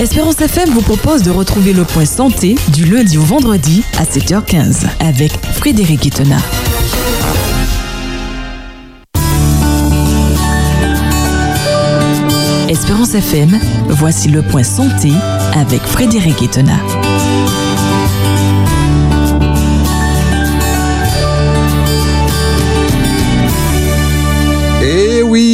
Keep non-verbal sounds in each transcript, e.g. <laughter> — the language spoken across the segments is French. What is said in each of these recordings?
Espérance FM vous propose de retrouver le point santé du lundi au vendredi à 7h15 avec Frédéric Itena. Espérance FM, voici le point santé avec Frédéric Etena.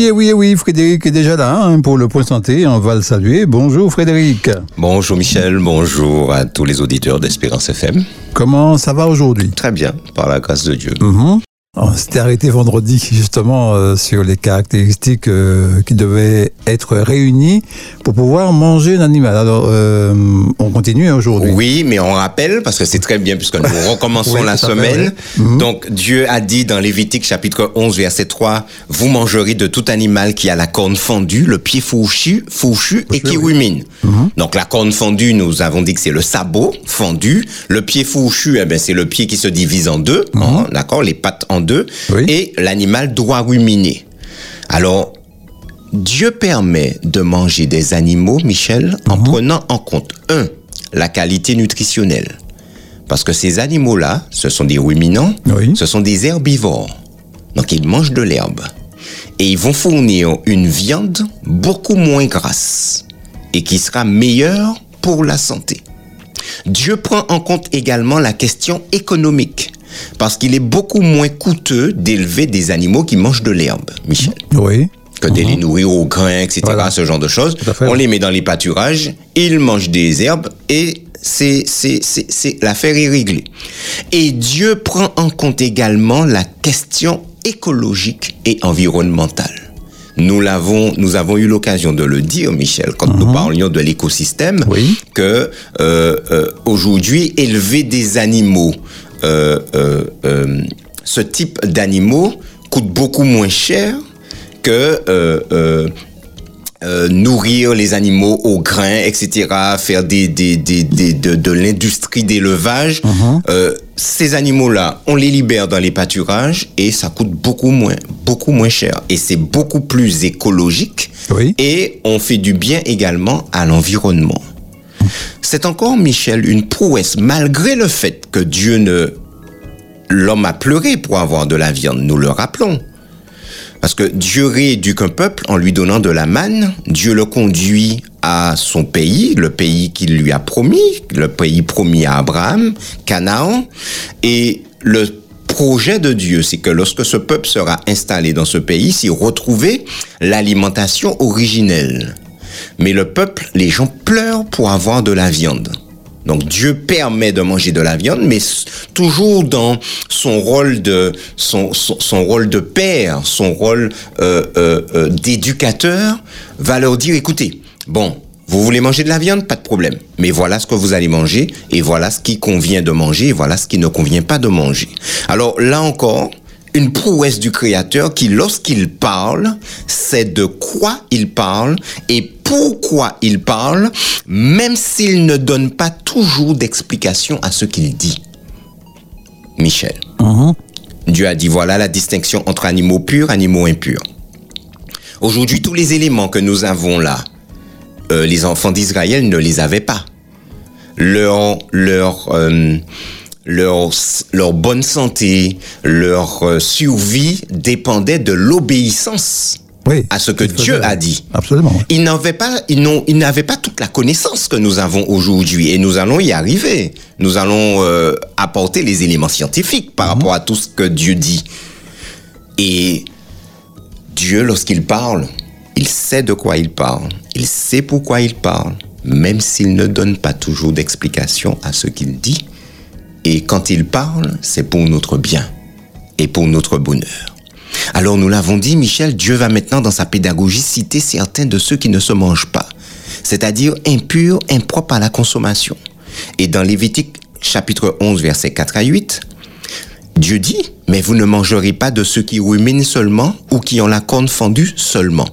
Eh oui, eh oui, Frédéric est déjà là hein, pour le point santé. On va le saluer. Bonjour Frédéric. Bonjour Michel, bonjour à tous les auditeurs d'Espérance FM. Comment ça va aujourd'hui? Très bien, par la grâce de Dieu. Mhm. On s'était arrêté vendredi justement euh, sur les caractéristiques euh, qui devaient être réunies pour pouvoir manger un animal. Alors, euh, on continue hein, aujourd'hui. Oui, mais on rappelle, parce que c'est très bien, puisque nous <laughs> recommençons Oui, la fait, semaine. oui. Mhm. Donc, Dieu a dit dans Lévitique chapitre 11, verset 3, Vous mangerez de tout animal qui a la corne fendue, le pied fourchu, fourchu et qui oui. rumine. Mhm. Donc, la corne fendue, nous avons dit que c'est le sabot fendu. Le pied fourchu, eh ben, c'est le pied qui se divise en deux, hein, d'accord, les pattes en deux. Mhm. Oui. Et l'animal doit ruminer. Alors, Dieu permet de manger des animaux, Michel, en prenant en compte, un, la qualité nutritionnelle. Parce que ces animaux-là, ce sont des ruminants, Oui. ce sont des herbivores. Donc ils mangent de l'herbe. Et ils vont fournir une viande beaucoup moins grasse et qui sera meilleure pour la santé. Dieu prend en compte également la question économique. Parce qu'il est beaucoup moins coûteux d'élever des animaux qui mangent de l'herbe, Michel Oui. que de les nourrir au grain, etc., Voilà. ce genre de choses. On les met dans les pâturages, ils mangent des herbes et c'est, c'est, c'est, c'est, l'affaire est réglée. Et Dieu prend en compte également la question écologique et environnementale. Nous l'avons, nous avons eu l'occasion de le dire, Michel, quand nous parlions de l'écosystème, Oui. que euh, euh, aujourd'hui élever des animaux, ce type d'animaux coûte beaucoup moins cher que euh, euh, euh, nourrir les animaux au grain, etc., faire des, des, des, des- de, de l'industrie d'élevage. Euh, ces animaux-là, on les libère dans les pâturages et ça coûte beaucoup moins, beaucoup moins cher. Et c'est beaucoup plus écologique. Oui. Et on fait du bien également à l'environnement. C'est encore, Michel, une prouesse, malgré le fait que Dieu ne... L'homme a pleuré pour avoir de la viande, nous le rappelons. Parce que Dieu rééduque un peuple en lui donnant de la manne. Dieu le conduit à son pays, le pays qu'il lui a promis, le pays promis à Abraham, Canaan. Et le projet de Dieu, c'est que lorsque ce peuple sera installé dans ce pays, c'est retrouver l'alimentation originelle. Mais le peuple, les gens pleurent pour avoir de la viande. Donc Dieu permet de manger de la viande, mais toujours dans son rôle de son, son rôle de père, son rôle euh, euh, euh, d'éducateur, va leur dire écoutez, bon, vous voulez manger de la viande, pas de problème, mais voilà ce que vous allez manger et voilà ce qui convient de manger et voilà ce qui ne convient pas de manger. Alors là encore, une prouesse du Créateur qui, lorsqu'il parle, sait de quoi il parle et pourquoi il parle, même s'il ne donne pas toujours d'explication à ce qu'il dit. Michel. Mhm. Dieu a dit voilà la distinction entre animaux purs, animaux impurs. Aujourd'hui, tous les éléments que nous avons là, euh, les enfants d'Israël ne les avaient pas. Leur, leur, euh, leur, leur bonne santé, leur euh, survie dépendait de l'obéissance Oui. à ce que Dieu a dit. Absolument. Ils n'avaient pas, ils n'ont, ils n'avaient pas toute la connaissance que nous avons aujourd'hui et nous allons y arriver. Nous allons euh, apporter les éléments scientifiques par rapport à tout ce que Dieu dit. Et Dieu, lorsqu'il parle, il sait de quoi il parle. Il sait pourquoi il parle, même s'il ne donne pas toujours d'explication à ce qu'il dit. Et quand il parle, c'est pour notre bien et pour notre bonheur. Alors nous l'avons dit, Michel, Dieu va maintenant dans sa pédagogie citer certains de ceux qui ne se mangent pas, c'est-à-dire impurs, impropres à la consommation. Et dans Lévitique chapitre 11, versets 4 à 8, Dieu dit, mais vous ne mangerez pas de ceux qui ruminent seulement ou qui ont la corne fendue seulement.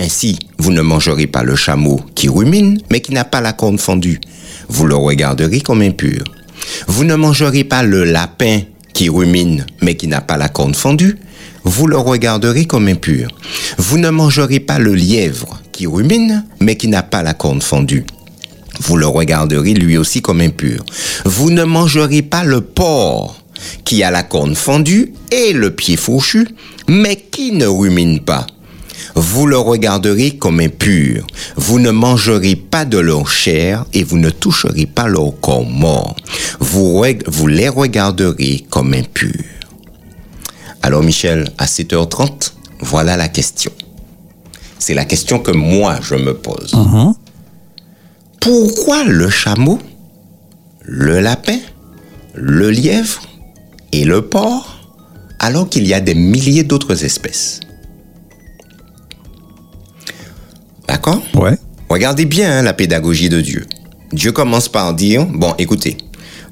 Ainsi, vous ne mangerez pas le chameau qui rumine, mais qui n'a pas la corne fendue. Vous le regarderez comme impur. Vous ne mangerez pas le lapin qui rumine, mais qui n'a pas la corne fendue. Vous le regarderez comme impur. Vous ne mangerez pas le lièvre qui rumine, mais qui n'a pas la corne fendue. Vous le regarderez lui aussi comme impur. Vous ne mangerez pas le porc qui a la corne fendue et le pied fourchu, mais qui ne rumine pas. Vous le regarderez comme impur. Vous ne mangerez pas de leur chair et vous ne toucherez pas leur corps mort. Vous, vous les regarderez comme impurs. Alors Michel, à 7h30, voilà la question. C'est la question que moi je me pose. Mhm. Pourquoi le chameau, le lapin, le lièvre et le porc alors qu'il y a des milliers d'autres espèces? D'accord Ouais. Regardez bien hein, la pédagogie de Dieu. Dieu commence par dire, bon, écoutez,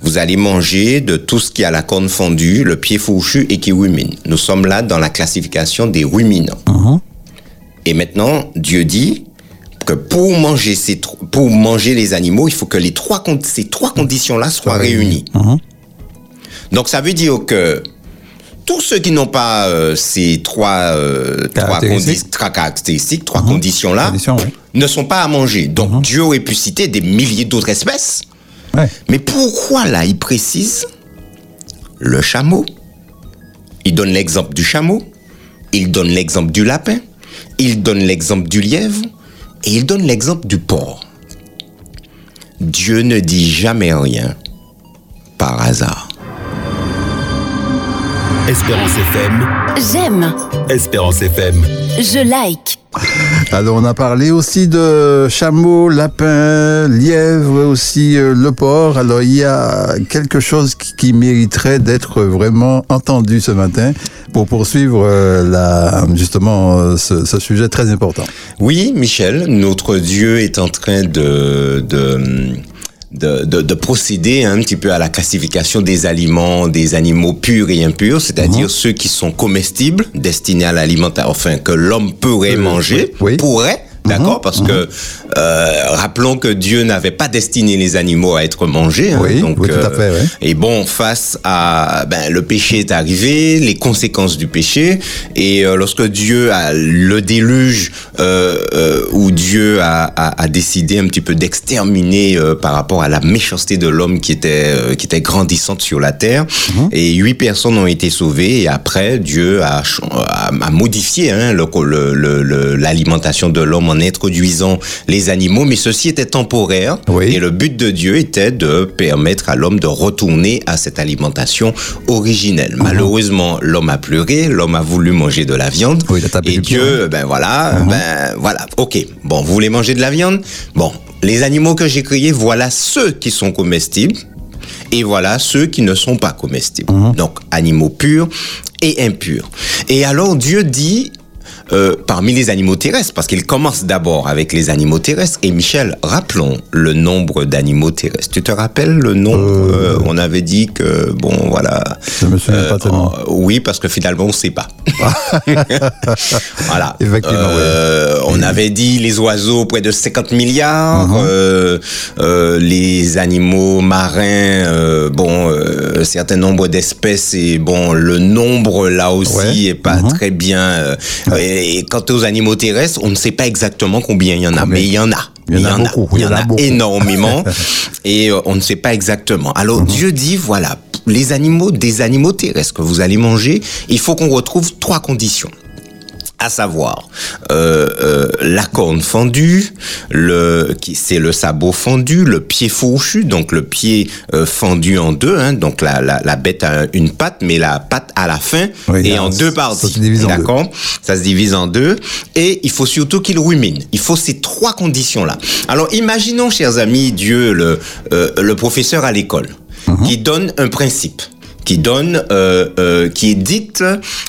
vous allez manger de tout ce qui a la corne fondue, le pied fourchu et qui rumine. Nous sommes là dans la classification des ruminants. Mhm. Et maintenant, Dieu dit que pour manger, ces, tro- pour manger les animaux, il faut que les trois, con- ces trois conditions-là soient réunies. Mhm. Donc ça veut dire que tous ceux qui n'ont pas euh, ces trois, euh, trois, Caractéristiques. condi- trois caractéristiques, trois conditions-là, ouais. ne sont pas à manger. Donc Dieu aurait pu citer des milliers d'autres espèces. Ouais. Mais pourquoi là, il précise le chameau? Il donne l'exemple du chameau, il donne l'exemple du lapin, il donne l'exemple du lièvre et il donne l'exemple du porc. Dieu ne dit jamais rien par hasard. Espérance FM, J'aime, Espérance FM. je like. Alors, on a parlé aussi de chameau, lapin, lièvre, aussi euh, le porc. Alors, il y a quelque chose qui, qui mériterait d'être vraiment entendu ce matin pour poursuivre euh, la, justement euh, ce, ce sujet très important. Oui, Michel, notre Dieu est en train de, de, de, de- de procéder un petit peu à la classification des aliments, des animaux purs et impurs, c'est-à-dire ceux qui sont comestibles, destinés à l'alimentation, enfin que l'homme pourrait manger, oui. pourrait. D'accord, parce que euh, rappelons que Dieu n'avait pas destiné les animaux à être mangés. hein. Oui, donc, oui, tout à fait, ouais. Et bon, face à ben, le péché est arrivé, les conséquences du péché, et euh, lorsque Dieu a le déluge euh, euh, où Dieu a, a, a décidé un petit peu d'exterminer euh, par rapport à la méchanceté de l'homme qui était euh, qui était grandissante sur la terre, Mhm. et huit personnes ont été sauvées, et après Dieu a, a, modifié hein, le- le- le- le- l'alimentation de l'homme en introduisant les animaux, mais ceci était temporaire, Oui. et le but de Dieu était de permettre à l'homme de retourner à cette alimentation originelle. Mhm. Malheureusement, l'homme a pleuré, l'homme a voulu manger de la viande. Oui, et pied, Dieu, ben voilà, ben voilà, ok. Bon, vous voulez manger de la viande? Bon, les animaux que j'ai créés, voilà ceux qui sont comestibles. Et voilà ceux qui ne sont pas comestibles. Donc, animaux purs et impurs. Et alors, Dieu dit, euh, parmi les animaux terrestres, parce qu'il commence d'abord avec les animaux terrestres. Et Michel, rappelons le nombre d'animaux terrestres. Tu te rappelles le nombre euh, On avait dit que, bon, voilà. Je me souviens pas tellement. euh, oui, parce que finalement, on ne sait pas. <laughs> voilà. Effectivement, Euh, On avait dit les oiseaux, près de 50 milliards. Uh-huh. euh, euh, les animaux marins, euh, bon, euh, un certain nombre d'espèces. Et bon, le nombre, là aussi, Ouais. est pas Mhm. très bien. euh, et, quant aux animaux terrestres, on ne sait pas exactement combien il y en a, Combien mais il y en a. Il y en a beaucoup, Il y en a, beaucoup. énormément. <laughs> et on ne sait pas exactement. Alors, Mhm. Dieu dit, voilà, les animaux, des animaux terrestres que vous allez manger, il faut qu'on retrouve trois conditions à savoir euh, euh, la corne fendue, le c'est le sabot fendu, le pied fourchu, donc le pied euh, fendu en deux, hein, donc la, la, la bête a une patte, mais la patte à la fin Oui, est là, en ça- deux ça parties. se divise en deux. D'accord Ça se divise en deux, et il faut surtout qu'il rumine. Il faut ces trois conditions-là. Alors imaginons, chers amis, Dieu, le euh, le professeur à l'école, Mhm. qui donne un principe qui donne, euh, euh, qui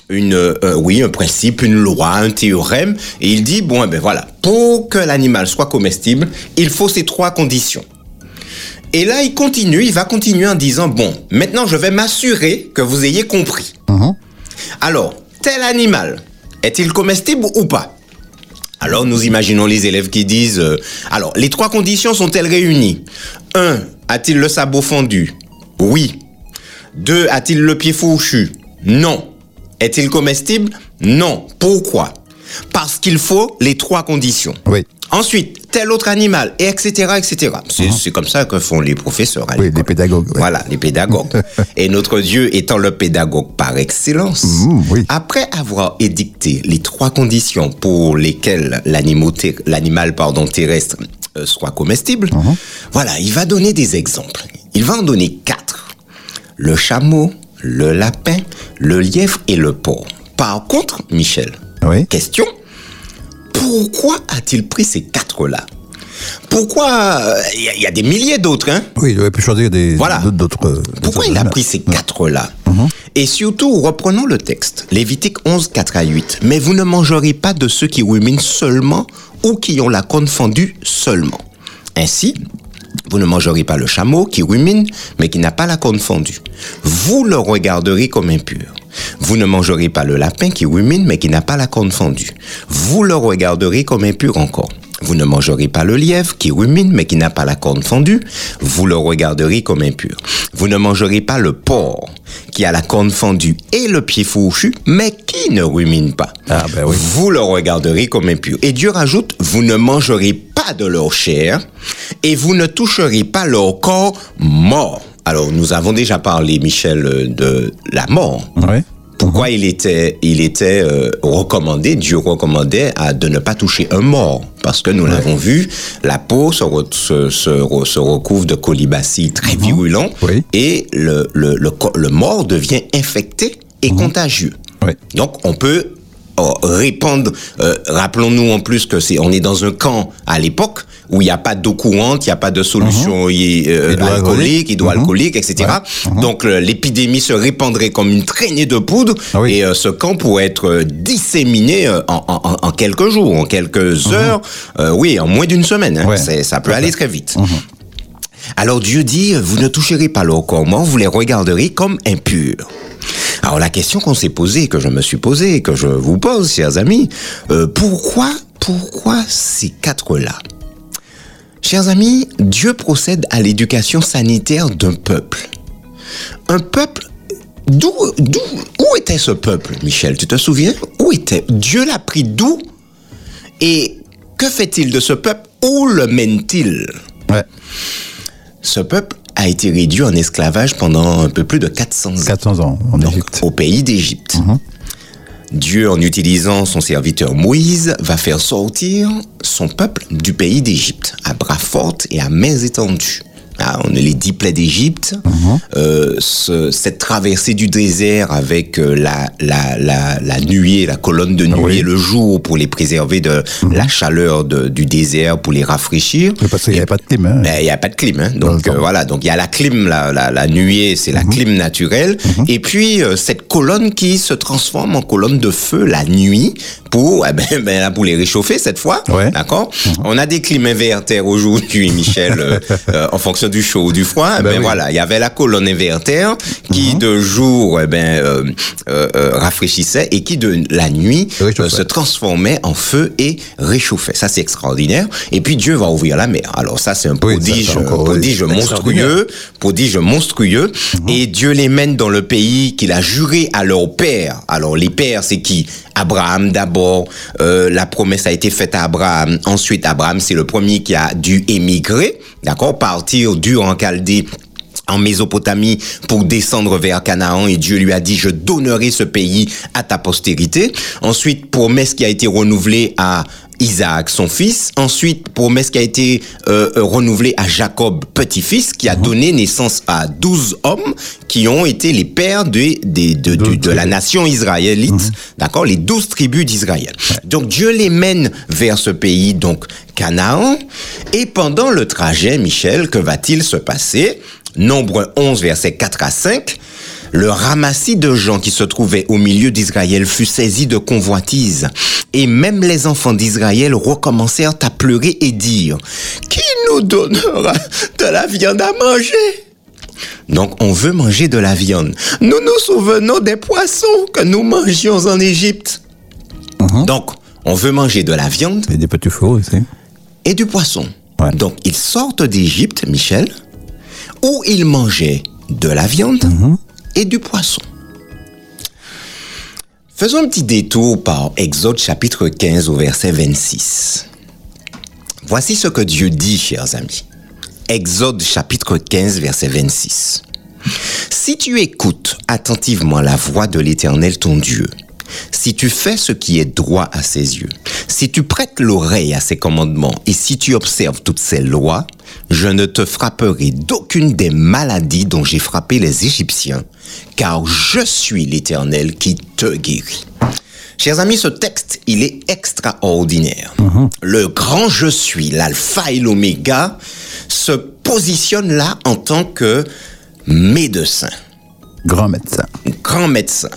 une, euh, oui, un principe, une loi, un théorème, et il dit bon, eh ben voilà, pour que l'animal soit comestible, il faut ces trois conditions. Et là, il continue, il va continuer en disant bon, maintenant, je vais m'assurer que vous ayez compris. Mhm. Alors, tel animal est-il comestible ou pas? Alors nous imaginons les élèves qui disent euh, alors les trois conditions sont-elles réunies? Un, a-t-il le sabot fendu? Oui. Deux, a-t-il le pied fourchu Non. Est-il comestible? Non. Pourquoi? Parce qu'il faut les trois conditions. Oui. Ensuite, tel autre animal, et etc., etc. C'est c'est comme ça que font les professeurs. à Uh-huh. Oui, les pédagogues. ouais. Voilà, les pédagogues. <laughs> Et notre Dieu étant le pédagogue par excellence, Mmh, oui. après avoir édicté les trois conditions pour lesquelles l'animal pardon, terrestre euh, soit comestible, Mmh. voilà, il va donner des exemples. Il va en donner quatre. Le chameau, le lapin, le lièvre et le porc. Par contre, Michel, Oui. question, pourquoi a-t-il pris ces quatre-là? Pourquoi euh, Il y, a- il y a des milliers d'autres, hein? Oui, il aurait pu choisir des, Voilà. d'autres. euh, pourquoi il a pris ces quatre-là? Et surtout, reprenons le texte. Lévitique 11, 4 à 8. Mais vous ne mangerez pas de ceux qui ruminent seulement ou qui ont la corne fendue seulement. Ainsi, vous ne mangerez pas le chameau qui rumine, mais qui n'a pas la corne fendue. Vous le regarderez comme impur. Vous ne mangerez pas le lapin qui rumine, mais qui n'a pas la corne fendue. Vous le regarderez comme impur encore. Vous ne mangerez pas le lièvre qui rumine, mais qui n'a pas la corne fendue. Vous le regarderez comme impur. Vous ne mangerez pas le porc qui a la corne fendue et le pied fourchu, mais qui ne rumine pas. Ah, ben oui. Vous le regarderez comme impur. Et Dieu rajoute, vous ne mangerez pas de leur chair et vous ne toucherez pas leur corps mort. Alors, nous avons déjà parlé, Michel, de la mort. Pourquoi il était, il était euh, recommandé, Dieu recommandait à, de ne pas toucher un mort? Parce que nous l'avons vu, la peau se, re- se, se re- se recouvre de colibacilles très virulents Oui. et le, le, le, mort devient infecté et contagieux. Oui. Donc on peut répandre, euh, rappelons-nous en plus que c'est, on est dans un camp à l'époque où il n'y a pas d'eau courante, il n'y a pas de solution y- euh, Hydroalcoolique. alcoolique, etc. Ouais. Mhm. Donc l'épidémie se répandrait comme une traînée de poudre Ah oui. et euh, ce camp pourrait être euh, disséminé euh, en, en- en- quelques jours, en quelques heures, euh, oui, en moins d'une semaine. hein. Mhm. Ouais. Ça peut aller très vite. Alors Dieu dit, vous ne toucherez pas leur corps mort, vous les regarderez comme impurs. Alors la question qu'on s'est posée, que je me suis posée, que je vous pose, chers amis, euh, pourquoi, pourquoi ces quatre-là? Chers amis, Dieu procède à l'éducation sanitaire d'un peuple. Un peuple, d'où, d'où, où était ce peuple, Michel? Tu te souviens? Où était? Dieu l'a pris d'où? Et que fait-il de ce peuple? Où le mène-t-il? Ouais. ce peuple a été réduit en esclavage pendant un peu plus de 400 ans 400 ans en donc, Égypte. au pays d'Égypte. Mhm. Dieu, en utilisant son serviteur Moïse, va faire sortir son peuple du pays d'Égypte à bras forts et à mains étendues. Ah, on a les dix plaies d'Égypte, Mhm. euh, ce- cette traversée du désert avec euh, la, la, la, la nuée, la colonne de nuée Oui. Mhm. le jour pour les préserver de la chaleur de- du désert, pour les rafraîchir. Parce qu'il n'y avait pas de clim. Hein. Ben, il n'y a pas de clim, hein. Donc euh, voilà. Donc il y a la clim, la, la, la nuée, c'est Mhm. la clim naturelle, et puis euh, cette colonne qui se transforme en colonne de feu la nuit pour, <laughs> eh ben, ben, là, pour les réchauffer cette fois, Ouais. d'accord? On a des clims invertères aujourd'hui, Michel, euh, <laughs> euh, en fonction du chaud ou du froid. Eh Ben ben oui. voilà, il y avait la colonne invertère qui de jour, eh ben euh, euh, euh, rafraîchissait et qui de la nuit euh, se transformait en feu et réchauffait. Ça c'est extraordinaire. Et puis Dieu va ouvrir la mer. Alors ça c'est un prodige, encore- prodige oui, monstrueux, prodige monstrueux. Et Dieu les mène dans le pays qu'il a juré à leurs pères. Alors les pères, c'est qui? Abraham d'abord. Euh, la promesse a été faite à Abraham. Ensuite, Abraham, c'est le premier qui a dû émigrer, d'accord, partir dur en en Mésopotamie pour descendre vers Canaan et Dieu lui a dit je donnerai ce pays à ta postérité. Ensuite promesse qui a été renouvelée à Isaac, son fils. Ensuite, promesse qui a été euh, euh, renouvelée à Jacob, petit-fils, qui a donné naissance à douze hommes qui ont été les pères de, de, de, de, de la nation israélite, d'accord, les douze tribus d'Israël. Donc Dieu les mène vers ce pays, donc Canaan. Et pendant le trajet, Michel, que va-t-il se passer? Nombre 11, versets 4 à 5. Le ramassis de gens qui se trouvaient au milieu d'Israël fut saisi de convoitise. Et même les enfants d'Israël recommencèrent à pleurer et dire, Qui nous donnera de la viande à manger? Donc, on veut manger de la viande. Nous nous souvenons des poissons que nous mangions en Égypte. Donc, on veut manger de la viande Et des petits fours aussi. et du poisson. Ouais. Donc, ils sortent d'Égypte, Michel, où ils mangeaient de la viande du poisson. Faisons un petit détour par Exode chapitre 15 au verset 26. Voici ce que Dieu dit, chers amis. Exode chapitre 15, verset 26. Si tu écoutes attentivement la voix de l'Éternel ton Dieu, si tu fais ce qui est droit à ses yeux, si tu prêtes l'oreille à ses commandements et si tu observes toutes ses lois, je ne te frapperai d'aucune des maladies dont j'ai frappé les Égyptiens, car je suis l'Éternel qui te guérit. Chers amis, ce texte, il est extraordinaire. Le grand je suis, l'alpha et l'oméga, se positionne là en tant que médecin, Grand médecin. grand médecin.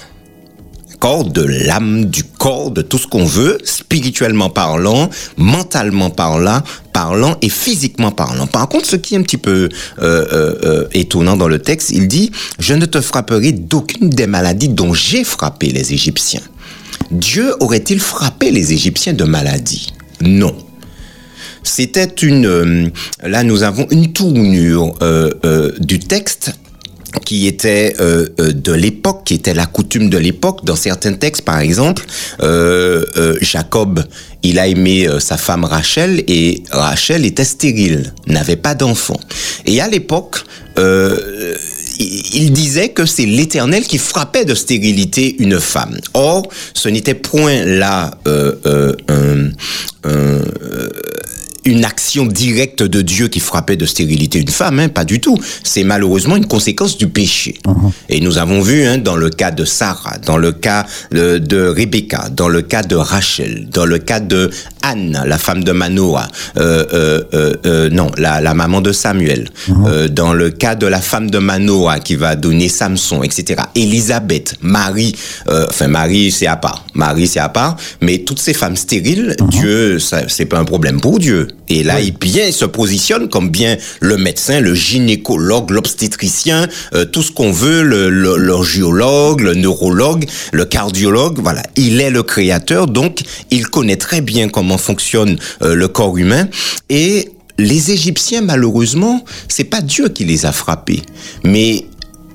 Corps de l'âme, du corps, de tout ce qu'on veut, spirituellement parlant, mentalement parlant, parlant et physiquement parlant. Par contre, ce qui est un petit peu euh, euh, euh, étonnant dans le texte, il dit Je ne te frapperai d'aucune des maladies dont j'ai frappé les Égyptiens. Dieu aurait-il frappé les Égyptiens de maladies? Non. C'était une... là, nous avons une tournure du texte qui était euh, euh, de l'époque, qui était la coutume de l'époque. Dans certains textes, par exemple, euh, euh, Jacob, il a aimé euh, sa femme Rachel et Rachel était stérile, n'avait pas d'enfant. Et à l'époque, euh, il disait que c'est l'Éternel qui frappait de stérilité une femme. Or, ce n'était point là un- un, une action directe de Dieu qui frappait de stérilité une femme, hein, pas du tout. C'est malheureusement une conséquence du péché. Et nous avons vu hein, dans le cas de Sarah, dans le cas de, de Rebecca, dans le cas de Rachel, dans le cas de Anne, la femme de Manoah, euh, euh, euh, euh, non, la, la maman de Samuel, euh, dans le cas de la femme de Manoah qui va donner Samson, etc. Élisabeth, Marie, euh, enfin Marie c'est à part, Marie c'est à part, mais toutes ces femmes stériles, Dieu, ça, c'est pas un problème pour Dieu. Et là, il bien il se positionne comme bien le médecin, le gynécologue, l'obstétricien, euh, tout ce qu'on veut, le, le, le géologue, le neurologue, le cardiologue, voilà. Il est le créateur, donc il connaît très bien comment fonctionne euh, le corps humain. Et les Égyptiens, malheureusement, c'est pas Dieu qui les a frappés, mais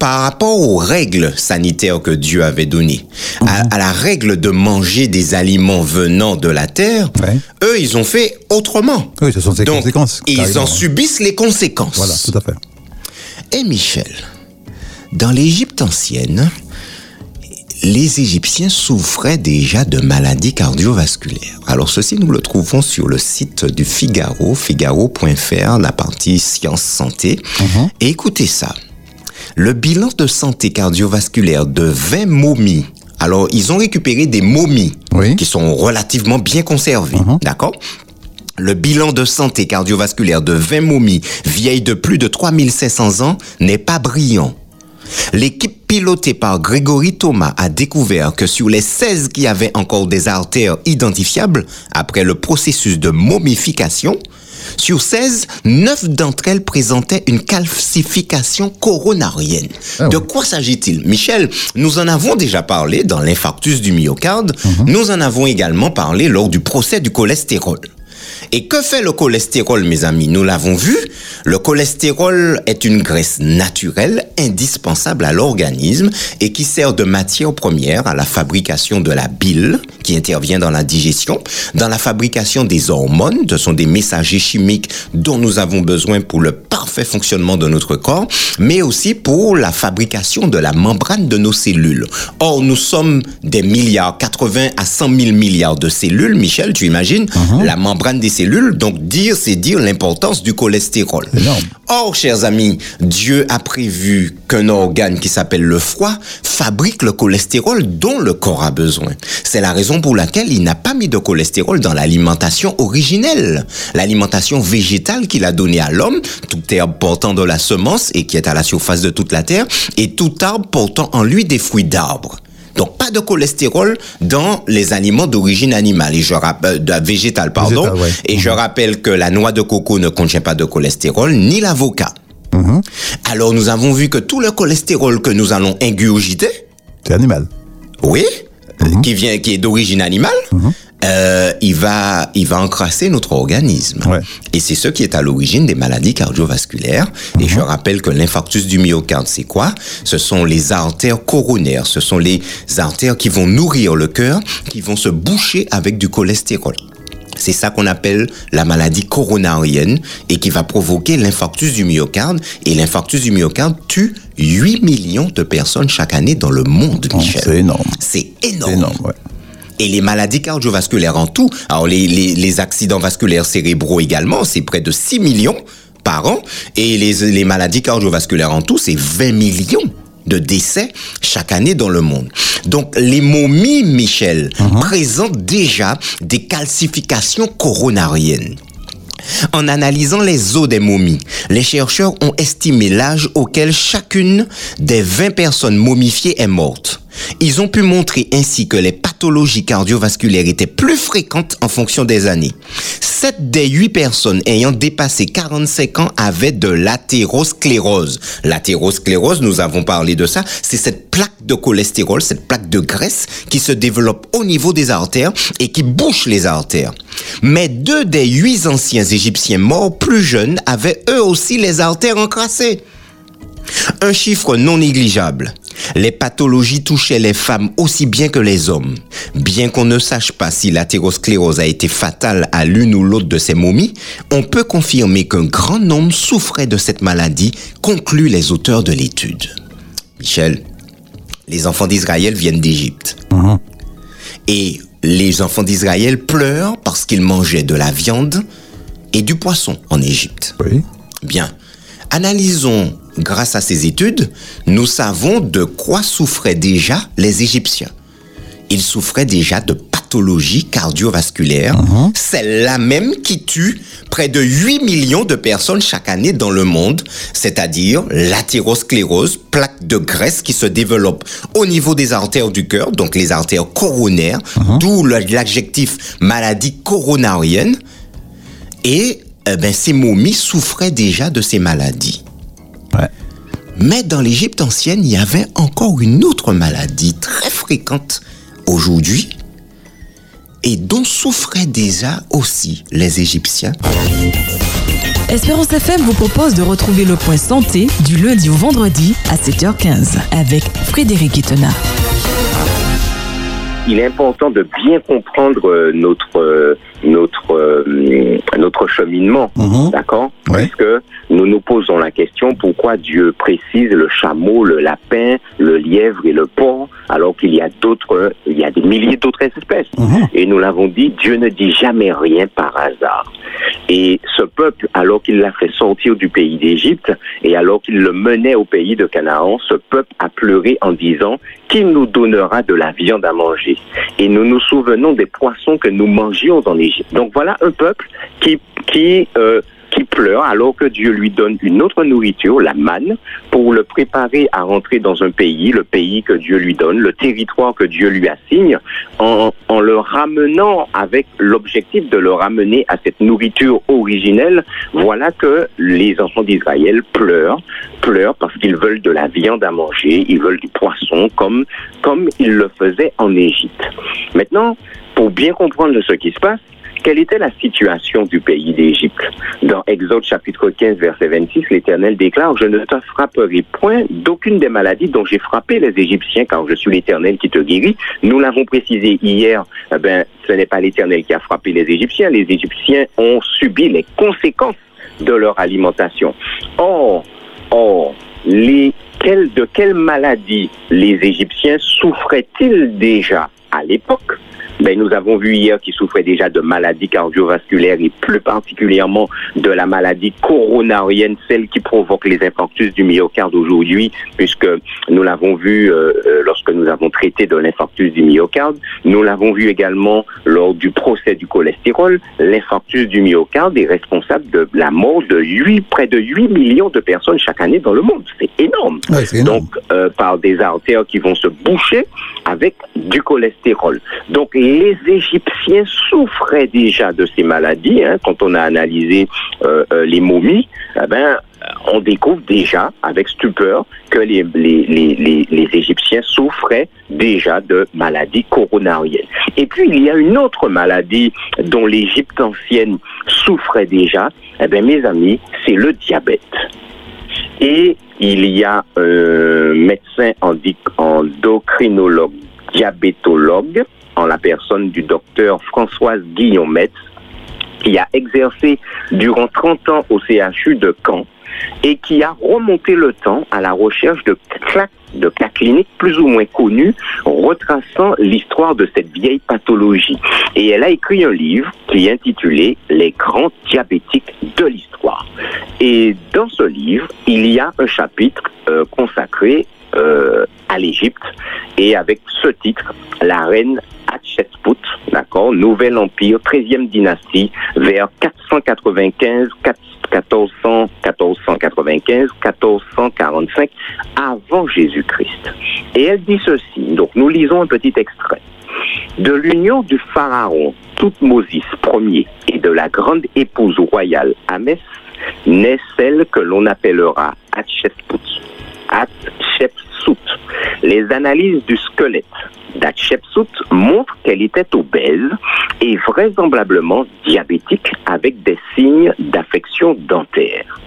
par rapport aux règles sanitaires que Dieu avait données, à, à la règle de manger des aliments venant de la terre, Ouais. eux, ils ont fait autrement. Oui, ce sont ces Donc, conséquences. Ils en subissent les conséquences. Voilà, tout à fait. Et Michel, dans l'Égypte ancienne, les Égyptiens souffraient déjà de maladies cardiovasculaires. Alors ceci, nous le trouvons sur le site du Figaro, figaro.fr, la partie sciences santé. Et écoutez ça. Le bilan de santé cardiovasculaire de 20 momies. Alors, ils ont récupéré des momies Oui. qui sont relativement bien conservées. D'accord? Le bilan de santé cardiovasculaire de 20 momies vieilles de plus de 3500 ans n'est pas brillant. L'équipe pilotée par Grégory Thomas a découvert que sur les 16 qui avaient encore des artères identifiables après le processus de momification, sur 16, 9 d'entre elles présentaient une calcification coronarienne. Ah de quoi s'agit-il? Michel, nous en avons déjà parlé dans l'infarctus du myocarde, nous en avons également parlé lors du procès du cholestérol. Et que fait le cholestérol, mes amis? Nous l'avons vu, le cholestérol est une graisse naturelle indispensable à l'organisme et qui sert de matière première à la fabrication de la bile qui intervient dans la digestion, dans la fabrication des hormones, ce sont des messagers chimiques dont nous avons besoin pour le parfait fonctionnement de notre corps, mais aussi pour la fabrication de la membrane de nos cellules. Or, nous sommes des milliards, 80 à 100 000 milliards de cellules, Michel, tu imagines? La membrane des cellules, donc dire, c'est dire l'importance du cholestérol. Énorme. Or, chers amis, Dieu a prévu qu'un organe qui s'appelle le foie fabrique le cholestérol dont le corps a besoin. C'est la raison pour laquelle il n'a pas mis de cholestérol dans l'alimentation originelle, l'alimentation végétale qu'il a donnée à l'homme, tout herbe portant de la semence et qui est à la surface de toute la terre, et tout arbre portant en lui des fruits d'arbres. Donc pas de cholestérol dans les aliments d'origine animale et je rappelle de végétale pardon ouais. et je rappelle que la noix de coco ne contient pas de cholestérol ni l'avocat. Alors nous avons vu que tout le cholestérol que nous allons ingurgiter, C'est animal. oui, qui vient qui est d'origine animale, euh, il va il va encrasser notre organisme. Ouais. Et c'est ce qui est à l'origine des maladies cardiovasculaires. Et je rappelle que l'infarctus du myocarde, c'est quoi? Ce sont les artères coronaires. Ce sont les artères qui vont nourrir le cœur, qui vont se boucher avec du cholestérol. C'est ça qu'on appelle la maladie coronarienne et qui va provoquer l'infarctus du myocarde. Et l'infarctus du myocarde tue 8 millions de personnes chaque année dans le monde, Oh, Michel. c'est énorme. C'est C'est énorme. énorme, ouais. Et les maladies cardiovasculaires en tout, alors les, les, les accidents vasculaires cérébraux également, c'est près de 6 millions par an. Et les, les maladies cardiovasculaires en tout, c'est 20 millions de décès chaque année dans le monde. Donc les momies, Michel, présentent déjà des calcifications coronariennes. En analysant les os des momies, les chercheurs ont estimé l'âge auquel chacune des 20 personnes momifiées est morte. Ils ont pu montrer ainsi que les pathologies cardiovasculaires étaient plus fréquentes en fonction des années. 7 des 8 personnes ayant dépassé 45 ans avaient de l'athérosclérose. L'athérosclérose, nous avons parlé de ça, c'est cette plaque de cholestérol, cette plaque de graisse qui se développe au niveau des artères et qui bouche les artères. Mais deux des huit anciens Égyptiens morts plus jeunes avaient eux aussi les artères encrassées. Un chiffre non négligeable. Les pathologies touchaient les femmes aussi bien que les hommes. Bien qu'on ne sache pas si l'athérosclérose a été fatale à l'une ou l'autre de ces momies, on peut confirmer qu'un grand nombre souffrait de cette maladie, concluent les auteurs de l'étude. Michel, les enfants d'Israël viennent d'Égypte. Et les enfants d'Israël pleurent parce qu'ils mangeaient de la viande et du poisson en Égypte. Oui. Bien. Analysons, grâce à ces études, nous savons de quoi souffraient déjà les Égyptiens. Ils souffraient déjà de pathologies cardiovasculaires, celle-là même qui tue près de 8 millions de personnes chaque année dans le monde, c'est-à-dire l'athérosclérose, plaque de graisse qui se développe au niveau des artères du cœur, donc les artères coronaires, d'où le- l'adjectif maladie coronarienne. Et eh ben, ces momies souffraient déjà de ces maladies. Ouais. Mais dans l'Égypte ancienne, il y avait encore une autre maladie très fréquente aujourd'hui et dont souffraient déjà aussi les Égyptiens. Espérance FM vous propose de retrouver le point santé du lundi au vendredi à 7h15 avec Frédéric Itena. Il est important de bien comprendre euh, notre euh, notre euh, notre cheminement, Mhm. d'accord? Ouais. Puisque nous nous posons la question pourquoi Dieu précise le chameau, le lapin, le lièvre et le porc, alors qu'il y a d'autres, il y a des milliers d'autres espèces. Mhm. Et nous l'avons dit, Dieu ne dit jamais rien par hasard. Et ce peuple, alors qu'il l'a fait sortir du pays d'Égypte et alors qu'il le menait au pays de Canaan, ce peuple a pleuré en disant qu'il nous donnera de la viande à manger. Et nous nous souvenons des poissons que nous mangions en Égypte. Donc voilà un peuple qui, qui, euh, qui pleure alors que Dieu lui donne une autre nourriture, la manne, pour le préparer à rentrer dans un pays, le pays que Dieu lui donne, le territoire que Dieu lui assigne, en, en le ramenant avec l'objectif de le ramener à cette nourriture originelle. Voilà que les enfants d'Israël pleurent, pleurent parce qu'ils veulent de la viande à manger, ils veulent du poisson comme, comme ils le faisaient en Égypte. Maintenant, pour bien comprendre ce qui se passe, quelle était la situation du pays d'Égypte? Dans Exode chapitre 15, verset 26, l'Éternel déclare, Je ne te frapperai point d'aucune des maladies dont j'ai frappé les Égyptiens, car je suis l'Éternel qui te guérit. Nous l'avons précisé hier, eh ben, ce n'est pas l'Éternel qui a frappé les Égyptiens, les Égyptiens ont subi les conséquences de leur alimentation. Or, or, les, de quelle maladie les Égyptiens souffraient-ils déjà à l'époque? Ben, nous avons vu hier qu'ils souffraient déjà de maladies cardiovasculaires et plus particulièrement de la maladie coronarienne, celle qui provoque les infarctus du myocarde aujourd'hui, puisque nous l'avons vu euh, euh, lorsque nous avons traité de l'infarctus du myocarde. Nous l'avons vu également lors du procès du cholestérol. L'infarctus du myocarde est responsable de la mort de 8, près de 8 millions de personnes chaque année dans le monde. C'est énorme. Ouais, énorme. Donc, euh, par des artères qui vont se boucher avec du cholestérol. Donc, les Égyptiens souffraient déjà de ces maladies. hein. Quand on a analysé euh, euh, les momies, eh ben, on découvre déjà, avec stupeur, que les, Égyptiens souffraient déjà de maladies coronariennes. Et puis, il y a une autre maladie dont l'Égypte ancienne souffrait déjà. Eh bien, mes amis, c'est le diabète. Et il y a un médecin endi- endocrinologue, diabétologue, en la personne du docteur Françoise Guillaumet, qui a exercé durant 30 ans au CHU de Caen et qui a remonté le temps à la recherche de cas, cliniques plus ou moins connus retraçant l'histoire de cette vieille pathologie. Et elle a écrit un livre qui est intitulé Les grands diabétiques de l'histoire. Et dans ce livre, il y a un chapitre euh, consacré euh, à l'Égypte et avec ce titre, La reine D'accord, Nouvel Empire, 13e dynastie, vers 495, 1400, 1495, 1445 avant Jésus-Christ. Et elle dit ceci, donc nous lisons un petit extrait. De l'union du pharaon Toutmosis Ier et de la grande épouse royale Amès naît celle que l'on appellera Hatshepsut. Hatshepsut. Les analyses du squelette d'Hatshepsut montrent qu'elle était obèse et vraisemblablement diabétique avec des signes d'affection dentaire.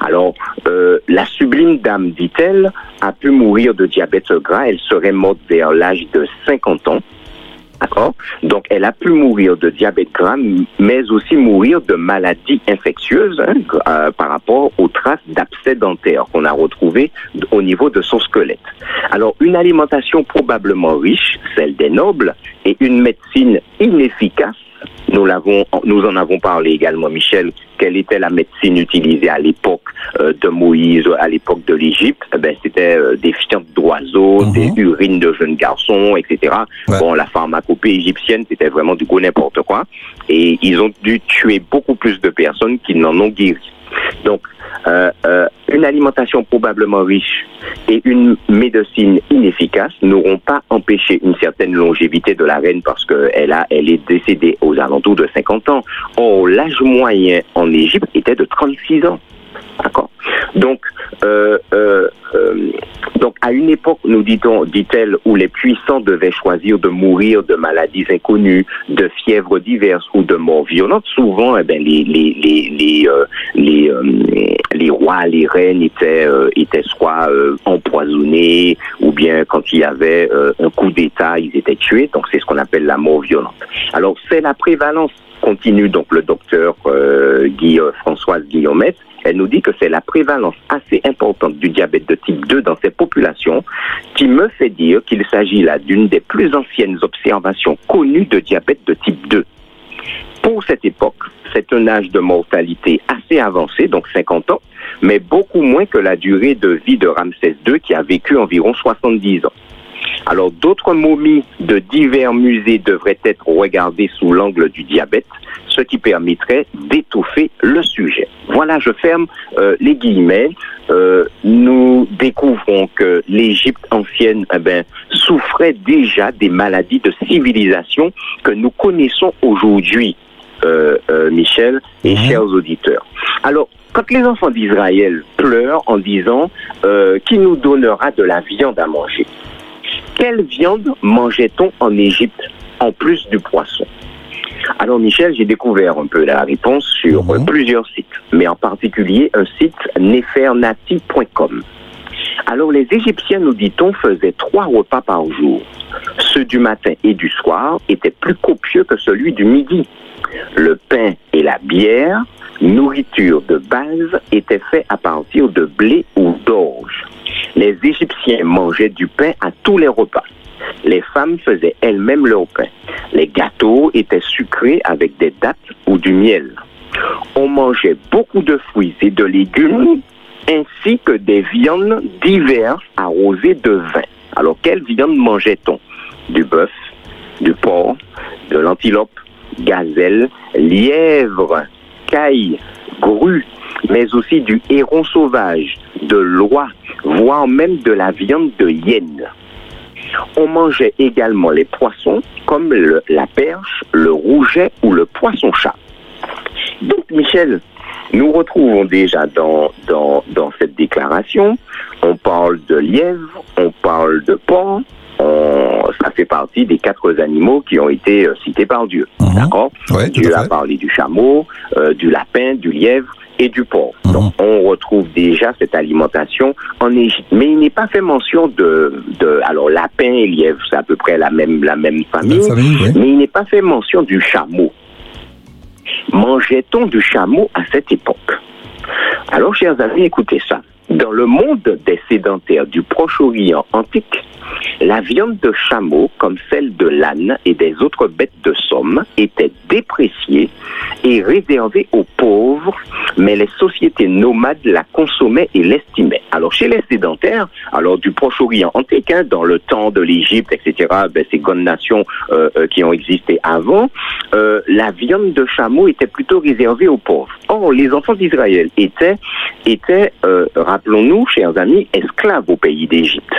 Alors, euh, la sublime dame, dit-elle, a pu mourir de diabète gras. Elle serait morte vers l'âge de 50 ans. Donc, elle a pu mourir de diabète gras, mais aussi mourir de maladies infectieuses hein, euh, par rapport aux traces d'abcès dentaire qu'on a retrouvées au niveau de son squelette. Alors, une alimentation probablement riche, celle des nobles, et une médecine inefficace, nous l'avons, nous en avons parlé également, Michel. Quelle était la médecine utilisée à l'époque euh, de Moïse, à l'époque de l'Égypte? Eh Ben, c'était euh, des fientes d'oiseaux, Mhm. des urines de jeunes garçons, etc. Ouais. Bon, la pharmacopée égyptienne, c'était vraiment du gros n'importe quoi. Et ils ont dû tuer beaucoup plus de personnes qu'ils n'en ont guéri. Donc, euh, euh, une alimentation probablement riche et une médecine inefficace n'auront pas empêché une certaine longévité de la reine parce qu'elle a, elle est décédée aux alentours de 50 ans. Or, l'âge moyen en Égypte était de 36 ans. D'accord Donc, euh, euh, euh, donc, à une époque, nous dit-on, dit-elle, où les puissants devaient choisir de mourir de maladies inconnues, de fièvres diverses ou de morts violentes, souvent, eh ben, les, les, les, les, les, les rois, les reines étaient, étaient soit empoisonnés, ou bien quand il y avait un coup d'État, ils étaient tués. Donc, c'est ce qu'on appelle la mort violente. Alors, c'est la prévalence continue donc le docteur euh, Guy, Françoise Guillaumette, elle nous dit que c'est la prévalence assez importante du diabète de type 2 dans ces populations qui me fait dire qu'il s'agit là d'une des plus anciennes observations connues de diabète de type 2. Pour cette époque, c'est un âge de mortalité assez avancé, donc 50 ans, mais beaucoup moins que la durée de vie de Ramsès II qui a vécu environ 70 ans. Alors, d'autres momies de divers musées devraient être regardées sous l'angle du diabète, ce qui permettrait d'étoffer le sujet. Voilà, je ferme euh, les guillemets. Euh, nous découvrons que l'Égypte ancienne eh ben, souffrait déjà des maladies de civilisation que nous connaissons aujourd'hui, euh, Michel et chers auditeurs. Alors, quand les enfants d'Israël pleurent en disant qui nous donnera de la viande à manger, quelle viande mangeait-on en Égypte en plus du poisson? Alors Michel, j'ai découvert un peu la réponse sur Mhm. plusieurs sites, mais en particulier un site nefernati.com. Alors les Égyptiens, nous dit-on, faisaient trois repas par jour. Ceux du matin et du soir étaient plus copieux que celui du midi. Le pain et la bière, nourriture de base, étaient faits à partir de blé ou d'orge. Les Égyptiens mangeaient du pain à tous les repas. Les femmes faisaient elles-mêmes leur pain. Les gâteaux étaient sucrés avec des dattes ou du miel. On mangeait beaucoup de fruits et de légumes, ainsi que des viandes diverses arrosées de vin. Alors, quelle viande mangeait-on? Du bœuf, du porc, de l'antilope, gazelle, lièvre, caille, grue, mais aussi du héron sauvage, de l'oie, voire même de la viande de hyène. On mangeait également les poissons comme le- la perche, le rouget ou le poisson-chat. Donc, Michel, nous retrouvons déjà dans, dans, dans cette déclaration, on parle de lièvre, on parle de porc, on- ça fait partie des quatre animaux qui ont été euh, cités par Dieu. Mhm. D'accord? Ouais, tout Dieu à a fait. parlé du chameau, euh, du lapin, du lièvre et du porc. Mhm. Donc, on retrouve déjà cette alimentation en Égypte. Mais il n'est pas fait mention de, de alors lapin et lièvre, c'est à peu près la même, la même famille. La famille, oui. Mais il n'est pas fait mention du chameau. Mangeait-on du chameau à cette époque? Alors, chers amis, écoutez ça. Dans le monde des sédentaires du Proche-Orient antique, la viande de chameau, comme celle de l'âne et des autres bêtes de somme, était dépréciée et réservée aux pauvres, mais les sociétés nomades la consommaient et l'estimaient. Alors chez les sédentaires, alors du Proche-Orient antique, hein, dans le temps de l'Égypte, etc., ben, ces grandes nations euh, euh, qui ont existé avant, euh, la viande de chameau était plutôt réservée aux pauvres. Or, les enfants d'Israël étaient, étaient rappelons-nous, chers amis, esclaves au pays d'Égypte.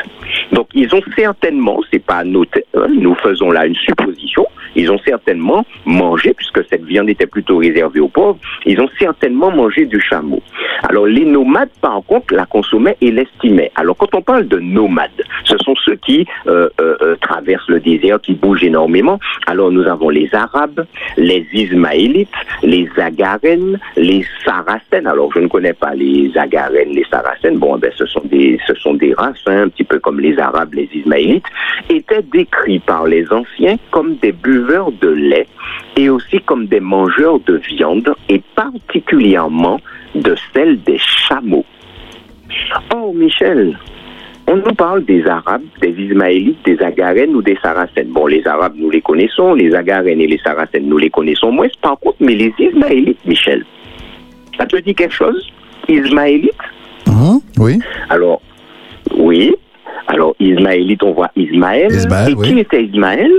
Donc, ils ont certainement, c'est pas noté, hein, nous faisons là une supposition, ils ont certainement mangé, puisque cette viande était plutôt réservée aux pauvres, ils ont certainement mangé du chameau. Alors, les nomades, par contre, la consommaient et l'estimaient. Alors, quand on parle de nomades, ce sont ceux qui euh, euh, euh, traversent le désert, qui bougent énormément. Alors, nous avons les Arabes, les Ismaélites, les Agarènes, les Saracènes. Alors, je ne connais pas les Agarènes, les Saracènes. Bon, ben, ce sont des, ce sont des races, hein, un petit peu comme les Arabes, les Ismaélites, étaient décrits par les anciens comme des buveurs de lait et aussi comme des mangeurs de viande et particulièrement de celle des chameaux. Oh, Michel, on nous parle des Arabes, des Ismaélites, des Agarènes ou des Saracènes. Bon, les Arabes, nous les connaissons, les Agarènes et les Saracènes, nous les connaissons moins. Par contre, mais les Ismaélites, Michel, ça te dit quelque chose Ismaélites? Mhm, Oui. Alors, oui. Alors, Ismaélite, on voit Ismaël. Ismaël, Et oui. qui était Ismaël?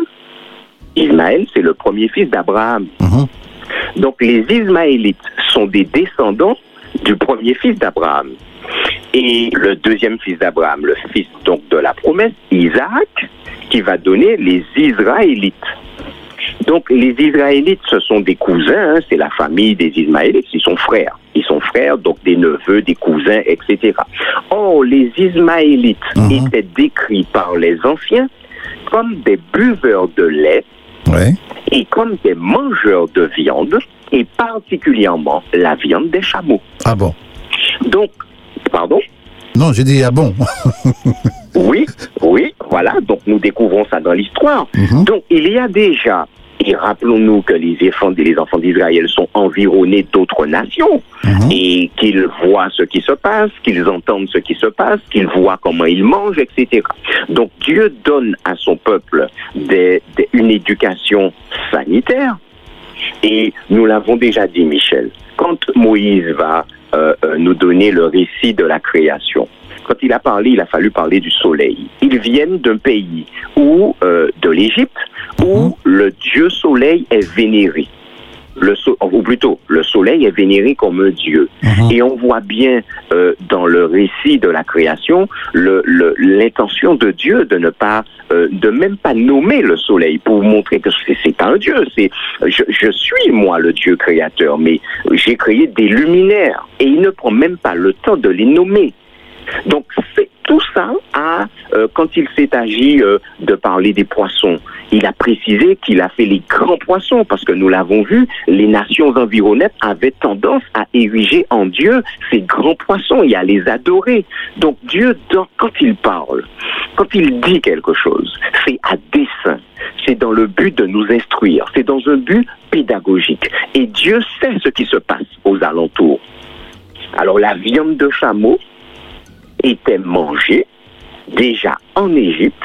Ismaël, c'est le premier fils d'Abraham. Mhm. Donc, les Ismaélites sont des descendants du premier fils d'Abraham. Et le deuxième fils d'Abraham, le fils donc de la promesse, Isaac, qui va donner les Israélites. Donc les Israélites, ce sont des cousins, hein, c'est la famille des Ismaélites, ils sont frères. Ils sont frères, donc des neveux, des cousins, etc. Or, les Ismaélites Mhm. étaient décrits par les anciens comme des buveurs de lait Ouais. et comme des mangeurs de viande, et particulièrement la viande des chameaux. Ah bon? Donc, pardon? Non, j'ai dit ah bon? Oui, <laughs> voilà. Donc nous découvrons ça dans l'histoire. Mhm. Donc il y a déjà, et rappelons-nous que les enfants, les enfants d'Israël sont environnés d'autres nations Mhm. et qu'ils voient ce qui se passe, qu'ils entendent ce qui se passe, qu'ils voient comment ils mangent, etc. Donc Dieu donne à son peuple des- des- une éducation sanitaire et nous l'avons déjà dit, Michel, quand Moïse va euh, euh, nous donner le récit de la création, quand il a parlé, il a fallu parler du soleil. Ils viennent d'un pays où, euh, de l'Égypte, où le dieu soleil est vénéré. Le so- ou plutôt, le soleil est vénéré comme un dieu. Mhm. Et on voit bien euh, dans le récit de la création le- le- l'intention de Dieu de ne pas, euh, de même pas nommer le soleil pour montrer que c'est c'est un dieu. C'est, je, je suis moi le Dieu créateur, mais j'ai créé des luminaires et il ne prend même pas le temps de les nommer. Donc c'est tout ça euh, quand il s'est agi euh, de parler des poissons, il a précisé qu'il a fait les grands poissons parce que nous l'avons vu, les nations environnantes avaient tendance à ériger en Dieu ces grands poissons et à les adorer. Donc Dieu, quand il parle, quand il dit quelque chose, c'est à dessein, c'est dans le but de nous instruire, c'est dans un but pédagogique. Et Dieu sait ce qui se passe aux alentours. Alors la viande de chameau, étaient mangés déjà en Égypte.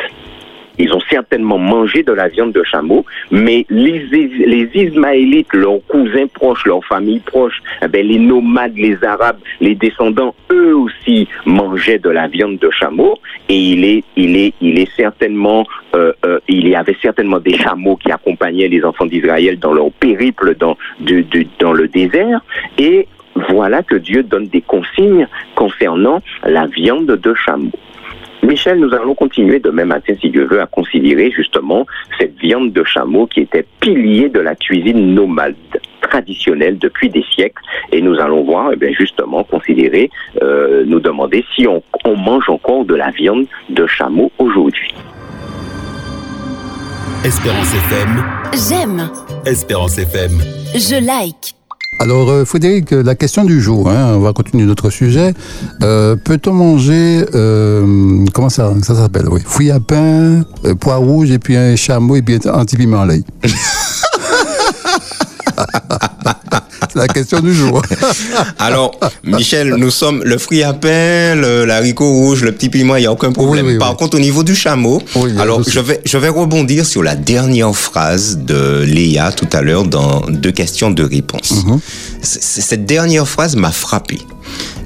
Ils ont certainement mangé de la viande de chameau, mais les, les Ismaélites, leurs cousins proches, leurs familles proches, eh ben, les nomades, les Arabes, les descendants, eux aussi mangeaient de la viande de chameau. Et il est, il est, il est certainement, euh, euh, il y avait certainement des chameaux qui accompagnaient les enfants d'Israël dans leur périple dans, dans le désert. Et voilà que Dieu donne des consignes concernant la viande de chameau. Michel, nous allons continuer demain matin, si Dieu veut, à considérer justement cette viande de chameau qui était pilier de la cuisine nomade traditionnelle depuis des siècles. Et nous allons voir, eh bien, justement, considérer, euh, nous demander si on, on mange encore de la viande de chameau aujourd'hui. Espérance FM, J'aime. Espérance FM. Je like. Alors, euh, Frédéric, euh, la question du jour, hein, on va continuer notre sujet. Euh, Peut-on manger, euh, comment ça, s'appelle, oui, fouille à pain, euh, pois rouge et puis un chameau et puis un petit piment à l'œil C'est <laughs> la question du jour. <laughs> Alors, Michel, nous sommes le fruit à pain, le l'haricot rouge, le petit piment, il n'y a aucun problème. Oui, oui, Par oui. contre, au niveau du chameau, alors je vais, je vais rebondir sur la dernière phrase de Léa tout à l'heure dans deux questions de réponse. Mhm. Cette dernière phrase m'a frappé.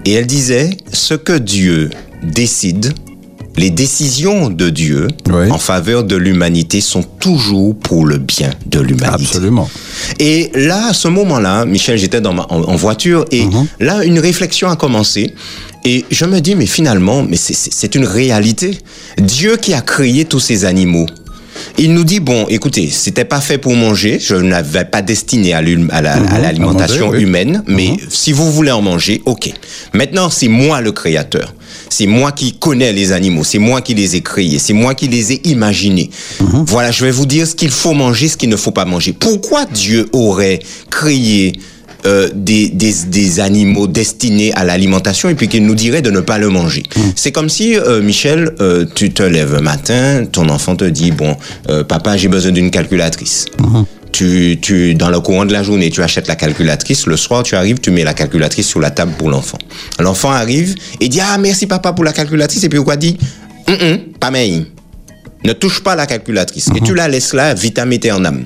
Et elle disait, ce que Dieu décide, les décisions de Dieu Oui. en faveur de l'humanité sont toujours pour le bien de l'humanité. Absolument. Et là, à ce moment-là, Michel, j'étais dans ma, en, en voiture et là, une réflexion a commencé. Et je me dis, mais finalement, mais c'est une réalité. Dieu qui a créé tous ces animaux. Il nous dit, bon, écoutez, c'était pas fait pour manger, je n'avais pas destiné à la- à l'alimentation oui. humaine, mais si vous voulez en manger, ok. Maintenant, c'est moi le créateur. C'est moi qui connais les animaux, c'est moi qui les ai créés, c'est moi qui les ai imaginés. Voilà, je vais vous dire ce qu'il faut manger, ce qu'il ne faut pas manger. Pourquoi Dieu aurait créé euh, des, des, des animaux destinés à l'alimentation et puis qu'il nous dirait de ne pas le manger. C'est comme si, euh, Michel, euh, tu te lèves un matin, ton enfant te dit, bon, papa, j'ai besoin d'une calculatrice. Tu, tu, dans le courant de la journée, tu achètes la calculatrice. Le soir, tu arrives, tu mets la calculatrice sur la table pour l'enfant. L'enfant arrive et dit, ah, merci papa pour la calculatrice. Et puis, quoi dit, pas meille. Ne touche pas la calculatrice. Et tu la laisses là, vitam aeternam.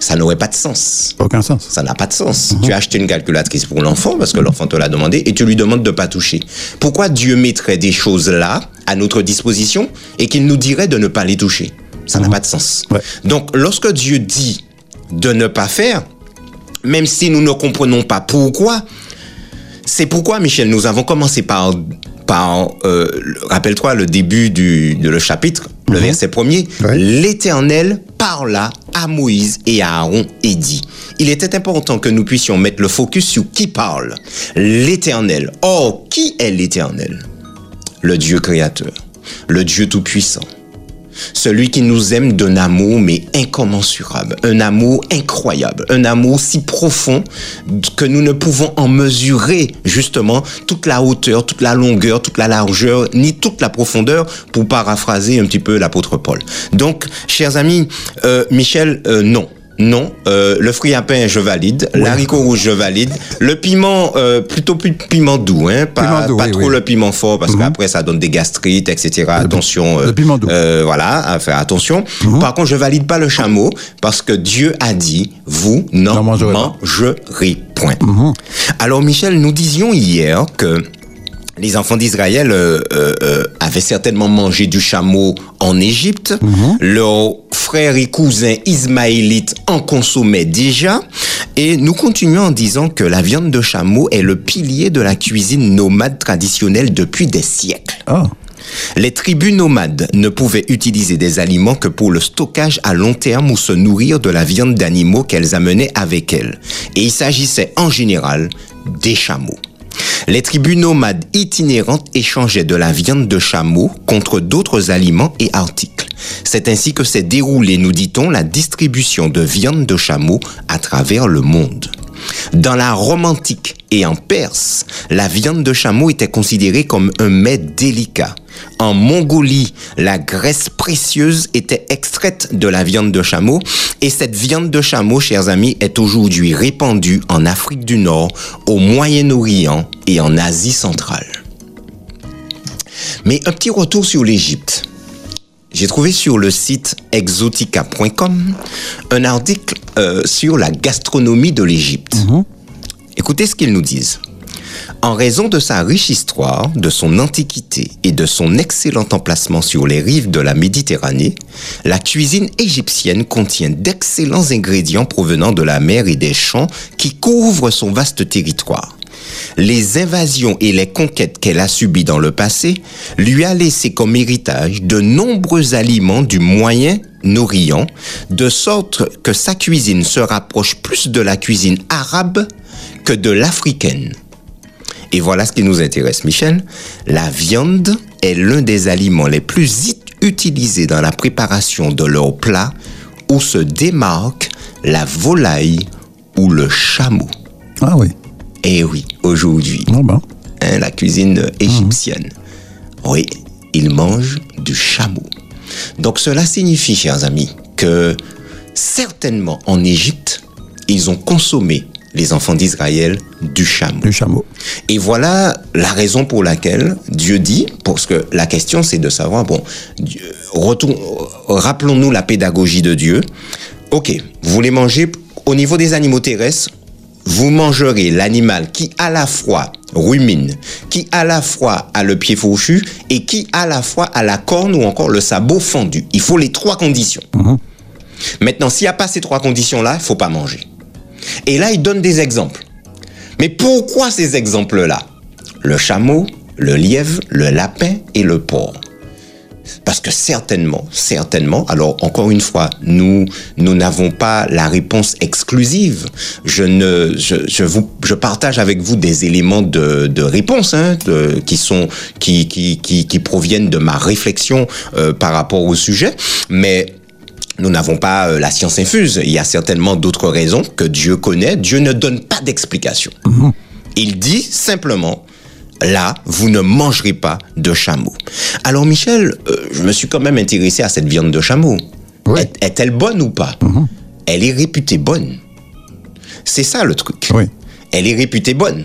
Ça n'aurait pas de sens. Aucun sens. Ça n'a pas de sens. Tu as acheté une calculatrice pour l'enfant parce que l'enfant te l'a demandé et tu lui demandes de pas toucher. Pourquoi Dieu mettrait des choses là à notre disposition et qu'il nous dirait de ne pas les toucher? Ça n'a pas de sens. Ouais. Donc, lorsque Dieu dit de ne pas faire, même si nous ne comprenons pas pourquoi, c'est pourquoi, Michel, nous avons commencé par, par euh, le- rappelle-toi le début du, de le chapitre, le verset premier. Ouais. L'Éternel parla à Moïse et à Aaron et dit. Il était important que nous puissions mettre le focus sur qui parle. L'Éternel. Or, qui est l'Éternel? Le Dieu créateur, le Dieu tout-puissant. Celui qui nous aime d'un amour mais incommensurable, un amour incroyable, un amour si profond que nous ne pouvons en mesurer justement toute la hauteur, toute la longueur, toute la largeur, ni toute la profondeur, pour paraphraser un petit peu l'apôtre Paul. Donc, chers amis, euh, Michel, euh, non. Non, euh, le fruit à pain, je valide. L'haricot rouge, je valide. Le piment, euh, plutôt plus piment doux, hein, pas, Piment doux, pas oui, trop oui. Mhm. le piment fort, parce qu'après ça donne des gastrites, etc. Attention. le piment doux. Mhm. euh, voilà, à faire attention. Par contre, je valide pas le chameau parce que Dieu a dit, vous n'en mangerez pas. Mhm. point. Alors, Michel, nous disions hier que les enfants d'Israël euh, euh, euh, avaient certainement mangé du chameau en Égypte. Leurs frères et cousins ismaélites en consommaient déjà. Et nous continuons en disant que la viande de chameau est le pilier de la cuisine nomade traditionnelle depuis des siècles. Ah, Les tribus nomades ne pouvaient utiliser des aliments que pour le stockage à long terme ou se nourrir de la viande d'animaux qu'elles amenaient avec elles. Et il s'agissait en général des chameaux. Les tribus nomades itinérantes échangeaient de la viande de chameau contre d'autres aliments et articles. C'est ainsi que s'est déroulée, nous dit-on, la distribution de viande de chameau à travers le monde. Dans la Rome antique et en Perse, la viande de chameau était considérée comme un mets délicat. En Mongolie, la graisse précieuse était extraite de la viande de chameau et cette viande de chameau, chers amis, est aujourd'hui répandue en Afrique du Nord, au Moyen-Orient et en Asie centrale. Mais un petit retour sur l'Égypte. J'ai trouvé sur le site exotica.com un article euh, sur la gastronomie de l'Égypte. Écoutez ce qu'ils nous disent. En raison de sa riche histoire, de son antiquité et de son excellent emplacement sur les rives de la Méditerranée, la cuisine égyptienne contient d'excellents ingrédients provenant de la mer et des champs qui couvrent son vaste territoire. Les invasions et les conquêtes qu'elle a subies dans le passé lui a laissé comme héritage de nombreux aliments du Moyen-Orient, de sorte que sa cuisine se rapproche plus de la cuisine arabe que de l'africaine. Et voilà ce qui nous intéresse, Michel. La viande est l'un des aliments les plus utilisés dans la préparation de leurs plats où se démarque la volaille ou le chameau. ah oui. Eh oui, aujourd'hui, Ah ben. hein, la cuisine égyptienne, oui, ils mangent du chameau. Donc cela signifie, chers amis, que certainement en Égypte, ils ont consommé les enfants d'Israël du chameau. Du chameau. Et voilà la raison pour laquelle Dieu dit, parce que la question c'est de savoir, bon, rappelons-nous la pédagogie de Dieu. Ok, vous voulez manger au niveau des animaux terrestres, vous mangerez l'animal qui à la fois rumine, qui à la fois a le pied fourchu et qui à la fois a la corne ou encore le sabot fendu. Il faut les trois conditions. Maintenant, s'il n'y a pas ces trois conditions-là, il faut pas manger. Et là, il donne des exemples. Mais pourquoi ces exemples-là? Le chameau, le lièvre, le lapin et le porc. Parce que certainement, certainement, alors encore une fois, nous nous n'avons pas la réponse exclusive. Je ne, je, je partage avec vous des éléments de, réponse hein, qui sont qui qui qui proviennent de ma réflexion euh, par rapport au sujet, mais nous n'avons pas euh, la science infuse. Il y a certainement d'autres raisons que Dieu connaît. Dieu ne donne pas d'explication. Il dit simplement, là, vous ne mangerez pas de chameau. Alors Michel, euh, je me suis quand même intéressé à cette viande de chameau. Oui. Est- Est-elle bonne ou pas? Elle est réputée bonne. C'est ça le truc. Oui. Elle est réputée bonne.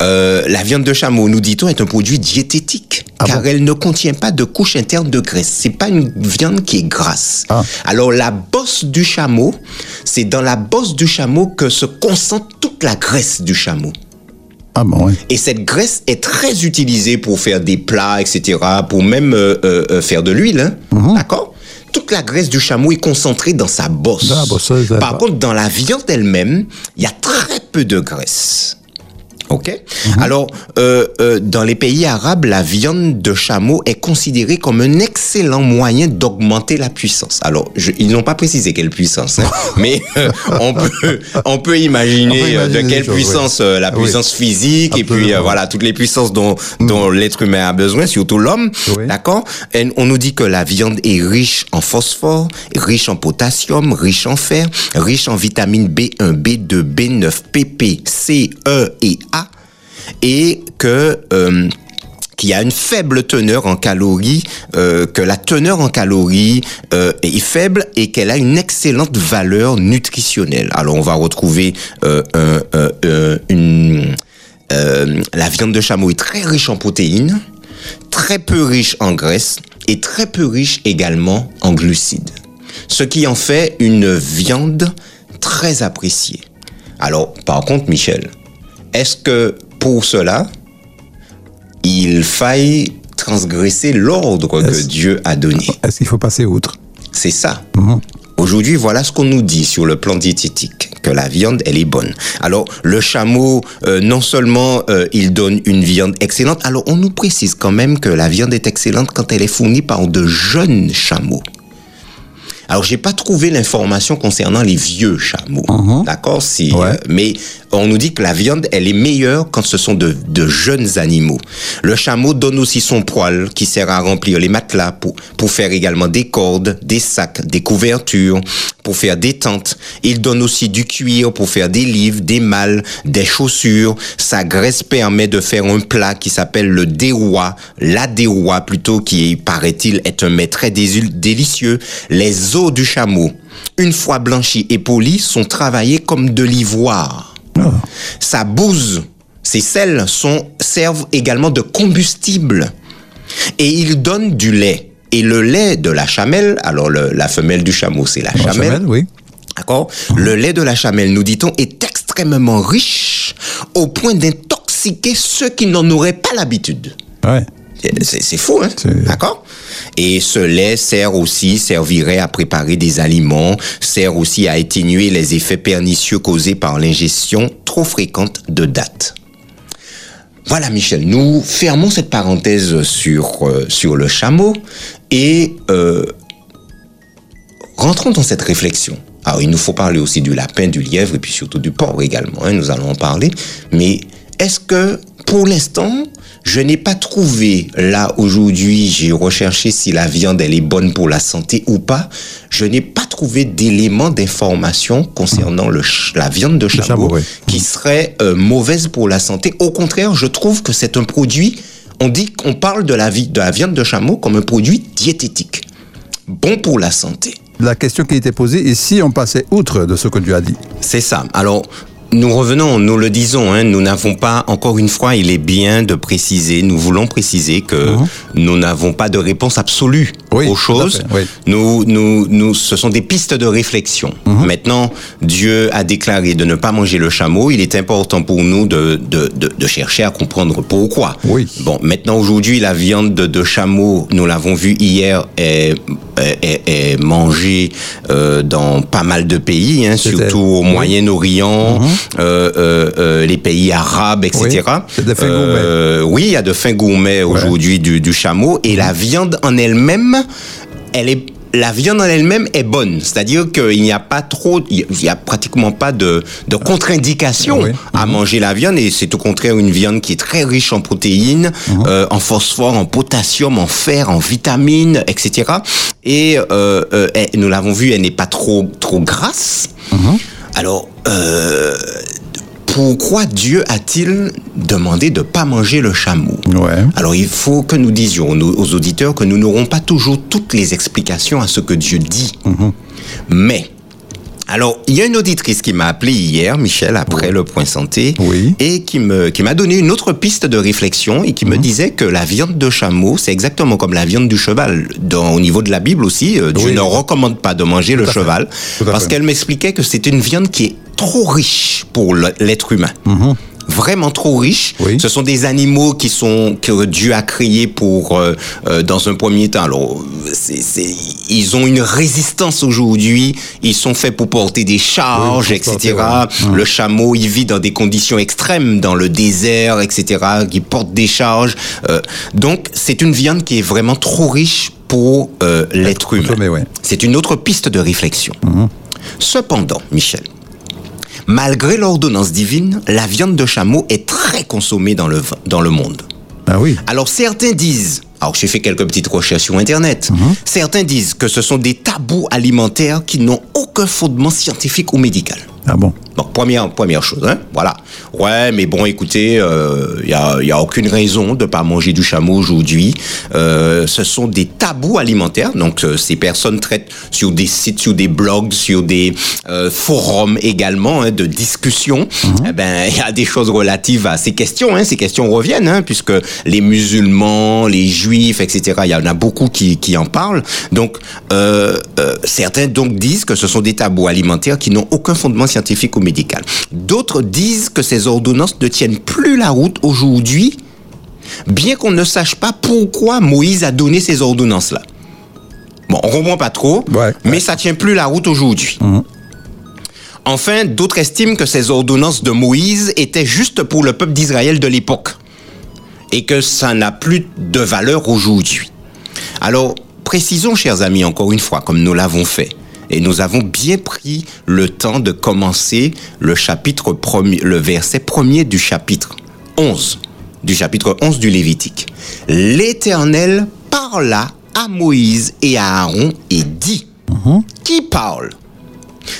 Euh, la viande de chameau, nous dit-on, est un produit diététique, Ah car bon elle ne contient pas de couche interne de graisse. C'est pas une viande qui est grasse. Ah. Alors la bosse du chameau, c'est dans la bosse du chameau que se concentre toute la graisse du chameau. Ah bon, oui. Et cette graisse est très utilisée pour faire des plats, etc., pour même euh, euh, euh, faire de l'huile. hein. Mhm. D'accord? Toute la graisse du chameau est concentrée dans sa bosse. Par contre, dans la viande elle-même, il y a très peu de graisse. Ok. Mhm. Alors, euh, euh, dans les pays arabes, la viande de chameau est considérée comme un excellent moyen d'augmenter la puissance. Alors, je- ils n'ont pas précisé quelle puissance, hein, <laughs> mais euh, on peut on peut imaginer, On peut euh, de quelle choses, puissance oui. euh, la Oui. puissance physique et puis euh, voilà toutes les puissances dont dont l'être humain a besoin, surtout l'homme. Oui. D'accord? On nous dit que la viande est riche en phosphore, riche en potassium, riche en fer, riche en vitamines B1, B2, B9, PP, C, E et A, et que euh, qu'il y a une faible teneur en calories, euh, que la teneur en calories euh, est faible et qu'elle a une excellente valeur nutritionnelle. Alors on va retrouver un- un- un- une la viande de chameau est très riche en protéines, très peu riche en graisse et très peu riche également en glucides. Ce qui en fait une viande très appréciée. Alors, par contre, Michel, est-ce que pour cela, il faille transgresser l'ordre que Dieu a donné Est-ce qu'il faut passer outre c'est ça. Mhm. Aujourd'hui, voilà ce qu'on nous dit sur le plan diététique, que la viande, elle est bonne. Alors, le chameau, euh, non seulement euh, il donne une viande excellente, alors on nous précise quand même que la viande est excellente quand elle est fournie par de jeunes chameaux. Alors, j'ai pas trouvé l'information concernant les vieux chameaux. D'accord? Si, Ouais. euh, mais on nous dit que la viande, elle est meilleure quand ce sont de, de jeunes animaux. Le chameau donne aussi son poil qui sert à remplir les matelas pour, pour faire également des cordes, des sacs, des couvertures, pour faire des tentes. Il donne aussi du cuir pour faire des livres, des malles, des chaussures. Sa graisse permet de faire un plat qui s'appelle le déroua, la déroua plutôt, qui, paraît-il, est un mets très délicieux. Les os du chameau, une fois blanchis et polis, sont travaillés comme de l'ivoire. Ah. Sa bouse, ses selles sont, servent également de combustible. Et il donne du lait. Et le lait de la chamelle, alors le- la femelle du chameau, c'est la La chamelle. chamelle, oui. D'accord? Le lait de la chamelle, nous dit-on, est extrêmement riche au point d'intoxiquer ceux qui n'en auraient pas l'habitude. Ouais. C'est fou, hein? D'accord? Et ce lait sert aussi, servirait à préparer des aliments, sert aussi à atténuer les effets pernicieux causés par l'ingestion trop fréquente de dattes. Voilà, Michel, nous fermons cette parenthèse sur, euh, sur le chameau et euh, rentrons dans cette réflexion. Alors, il nous faut parler aussi du lapin, du lièvre et puis surtout du porc également. hein, nous allons en parler. Mais est-ce que, pour l'instant, je n'ai pas trouvé là aujourd'hui, j'ai recherché si la viande elle est bonne pour la santé ou pas. Je n'ai pas trouvé d'éléments d'information concernant le la viande de chameau, qui serait euh, mauvaise pour la santé. Au contraire, je trouve que c'est un produit. On dit qu'on parle de la, vie, de la viande de chameau comme un produit diététique, bon pour la santé. La question qui était posée, et si on passait outre de ce que Dieu a dit C'est ça. Alors, nous revenons, nous le disons, hein, nous n'avons pas, encore une fois, il est bien de préciser, nous voulons préciser que nous n'avons pas de réponse absolue Mhm. Oui, aux choses. oui. Nous, nous, nous, ce sont des pistes de réflexion. Mhm. Maintenant, Dieu a déclaré de ne pas manger le chameau. Il est important pour nous de, de, de, de chercher à comprendre pourquoi. Oui. Bon, maintenant, aujourd'hui, la viande de, de chameau, nous l'avons vu hier, est, est, est mangée euh, dans pas mal de pays, hein, surtout au. Mhm. Moyen-Orient, euh, les pays arabes, etc. Oui, fins Euh, oui, il y a de fins gourmets aujourd'hui du, du chameau et la viande en elle-même, elle est la viande en elle-même est bonne, c'est-à-dire qu'il n'y a pas trop, il n'y a pratiquement pas de, de contre-indication Oui. à manger la viande et c'est au contraire une viande qui est très riche en protéines, euh, en phosphore, en potassium, en fer, en vitamines, etc. Et euh, euh, nous l'avons vu, elle n'est pas trop trop grasse. Alors, euh, pourquoi Dieu a-t-il demandé de pas manger le chameau? Ouais. Alors, il faut que nous disions aux auditeurs que nous n'aurons pas toujours toutes les explications à ce que Dieu dit. Mais, alors, il y a une auditrice qui m'a appelé hier, Michel, après le point santé, Oui. et qui me qui m'a donné une autre piste de réflexion et qui me disait que la viande de chameau, c'est exactement comme la viande du cheval. Dans, au niveau de la Bible aussi, euh, Dieu Oui. ne recommande pas de manger le cheval parce qu'elle m'expliquait que c'est une viande qui est trop riche pour l'être humain. Vraiment trop riche. Oui. Ce sont des animaux qui sont que Dieu a créés pour euh, euh, dans un premier temps. Alors, c'est, c'est- ils ont une résistance aujourd'hui. Ils sont faits pour porter des charges, Oui, etc. porter, ouais. Le chameau, il vit dans des conditions extrêmes, dans le désert, etc. Qui porte des charges. Euh, donc, c'est une viande qui est vraiment trop riche pour l'être humain. ouais. C'est une autre piste de réflexion. Cependant, Michel, malgré l'ordonnance divine, la viande de chameau est très consommée dans le, dans le monde. Ah oui. Alors certains disent, alors j'ai fait quelques petites recherches sur Internet, certains disent que ce sont des tabous alimentaires qui n'ont aucun fondement scientifique ou médical. Ah bon. Première, première chose, hein, voilà. Ouais, mais bon, écoutez, il a, y a aucune raison de pas manger du chameau aujourd'hui. Euh, ce sont des tabous alimentaires, donc euh, ces personnes traitent sur des sites, sur des blogs, sur des euh, forums également hein, de discussion. Eh ben, il y a des choses relatives à ces questions. Hein, ces questions reviennent, hein, puisque les musulmans, les juifs, etc. Il y en a beaucoup qui, qui en parlent. Donc, euh, euh, certains donc disent que ce sont des tabous alimentaires qui n'ont aucun fondement scientifique ou médical. D'autres disent que ces ordonnances ne tiennent plus la route aujourd'hui, bien qu'on ne sache pas pourquoi Moïse a donné ces ordonnances-là. Bon, on comprend pas trop, Ouais, mais ouais. ça tient plus la route aujourd'hui. Enfin, d'autres estiment que ces ordonnances de Moïse étaient juste pour le peuple d'Israël de l'époque et que ça n'a plus de valeur aujourd'hui. Alors, précisons, chers amis, encore une fois, comme nous l'avons fait, et nous avons bien pris le temps de commencer le chapitre premier, le verset premier du chapitre 11, du chapitre 11 du Lévitique. L'Éternel parla à Moïse et à Aaron et dit, qui parle?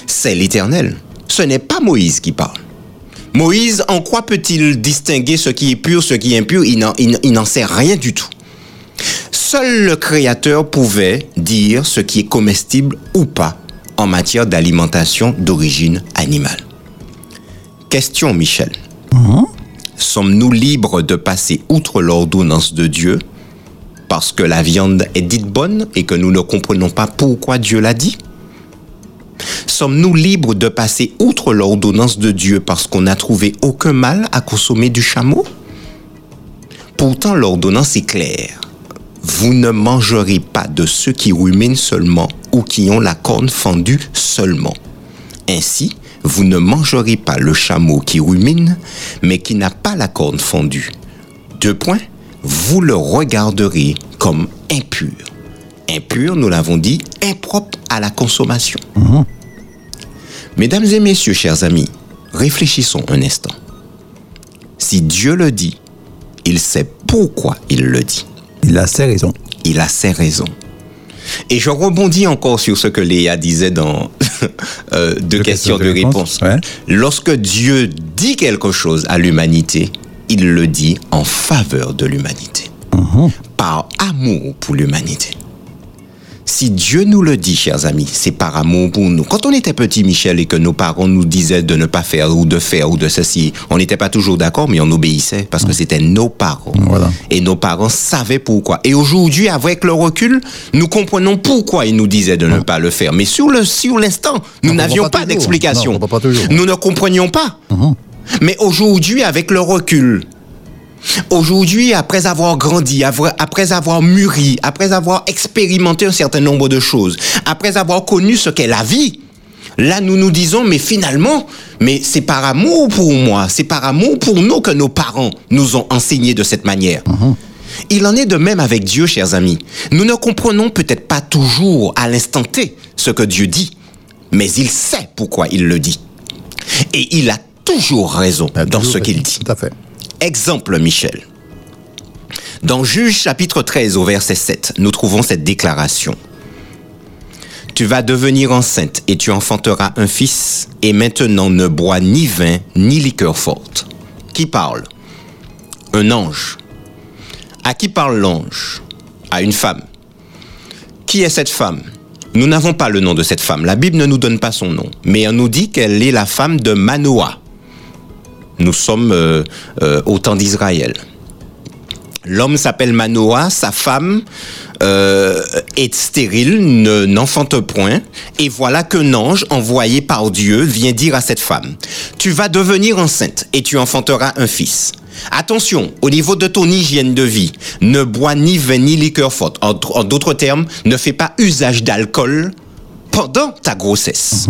C'est l'Éternel. Ce n'est pas Moïse qui parle. Moïse, en quoi peut-il distinguer ce qui est pur, ce qui est impur? Il n'en sait rien du tout. Seul le Créateur pouvait dire ce qui est comestible ou pas en matière d'alimentation d'origine animale. Question, Michel. Sommes-nous libres de passer outre l'ordonnance de Dieu parce que la viande est dite bonne et que nous ne comprenons pas pourquoi Dieu l'a dit? Sommes-nous libres de passer outre l'ordonnance de Dieu parce qu'on n'a trouvé aucun mal à consommer du chameau? Pourtant, l'ordonnance est claire. Vous ne mangerez pas de ceux qui ruminent seulement ou qui ont la corne fendue seulement. Ainsi, vous ne mangerez pas le chameau qui rumine, mais qui n'a pas la corne fendue. Deux points, vous le regarderez comme impur. Impur, nous l'avons dit, impropre à la consommation. Mesdames et messieurs, chers amis, réfléchissons un instant. Si Dieu le dit, il sait pourquoi il le dit. Il a ses raisons. Il a ses raisons. Et je rebondis encore sur ce que Léa disait dans <laughs> euh, Deux Deux questions questions de de réponse. réponse, ouais. Lorsque Dieu dit quelque chose à l'humanité, il le dit en faveur de l'humanité, par amour pour l'humanité. Si Dieu nous le dit, chers amis, c'est par amour pour nous. Quand on était petit, Michel, et que nos parents nous disaient de ne pas faire ou de faire ou de ceci, on n'était pas toujours d'accord, mais on obéissait parce que c'était nos parents. Voilà. Et nos parents savaient pourquoi. Et aujourd'hui, avec le recul, nous comprenons pourquoi ils nous disaient de ne pas le faire. Mais sur le sur l'instant, nous On n'avions pas, d'explication. Nous ne comprenions pas. Mais aujourd'hui, avec le recul, Aujourd'hui, après avoir grandi, après avoir mûri, après avoir expérimenté un certain nombre de choses, après avoir connu ce qu'est la vie, là nous nous disons, mais finalement, mais c'est par amour pour moi, c'est par amour pour nous que nos parents nous ont enseigné de cette manière. Il en est de même avec Dieu, chers amis. Nous ne comprenons peut-être pas toujours à l'instant T ce que Dieu dit, mais il sait pourquoi il le dit. Et il a toujours raison dans ce qu'il dit. Tout à fait. Exemple, Michel. Dans Juge chapitre 13 au verset 7, nous trouvons cette déclaration. Tu vas devenir enceinte et tu enfanteras un fils, et maintenant ne bois ni vin ni liqueur forte. Qui parle? Un ange. À qui parle l'ange? À une femme. Qui est cette femme? Nous n'avons pas le nom de cette femme. La Bible ne nous donne pas son nom, mais on nous dit qu'elle est la femme de Manoah. Nous sommes euh, euh, au temps d'Israël. L'homme s'appelle Manoah, sa femme euh, est stérile, ne- n'enfante point, et voilà qu'un ange envoyé par Dieu vient dire à cette femme, tu vas devenir enceinte et tu enfanteras un fils. Attention, au niveau de ton hygiène de vie, ne bois ni vin ni liqueur forte. En, en d'autres termes, ne fais pas usage d'alcool pendant ta grossesse.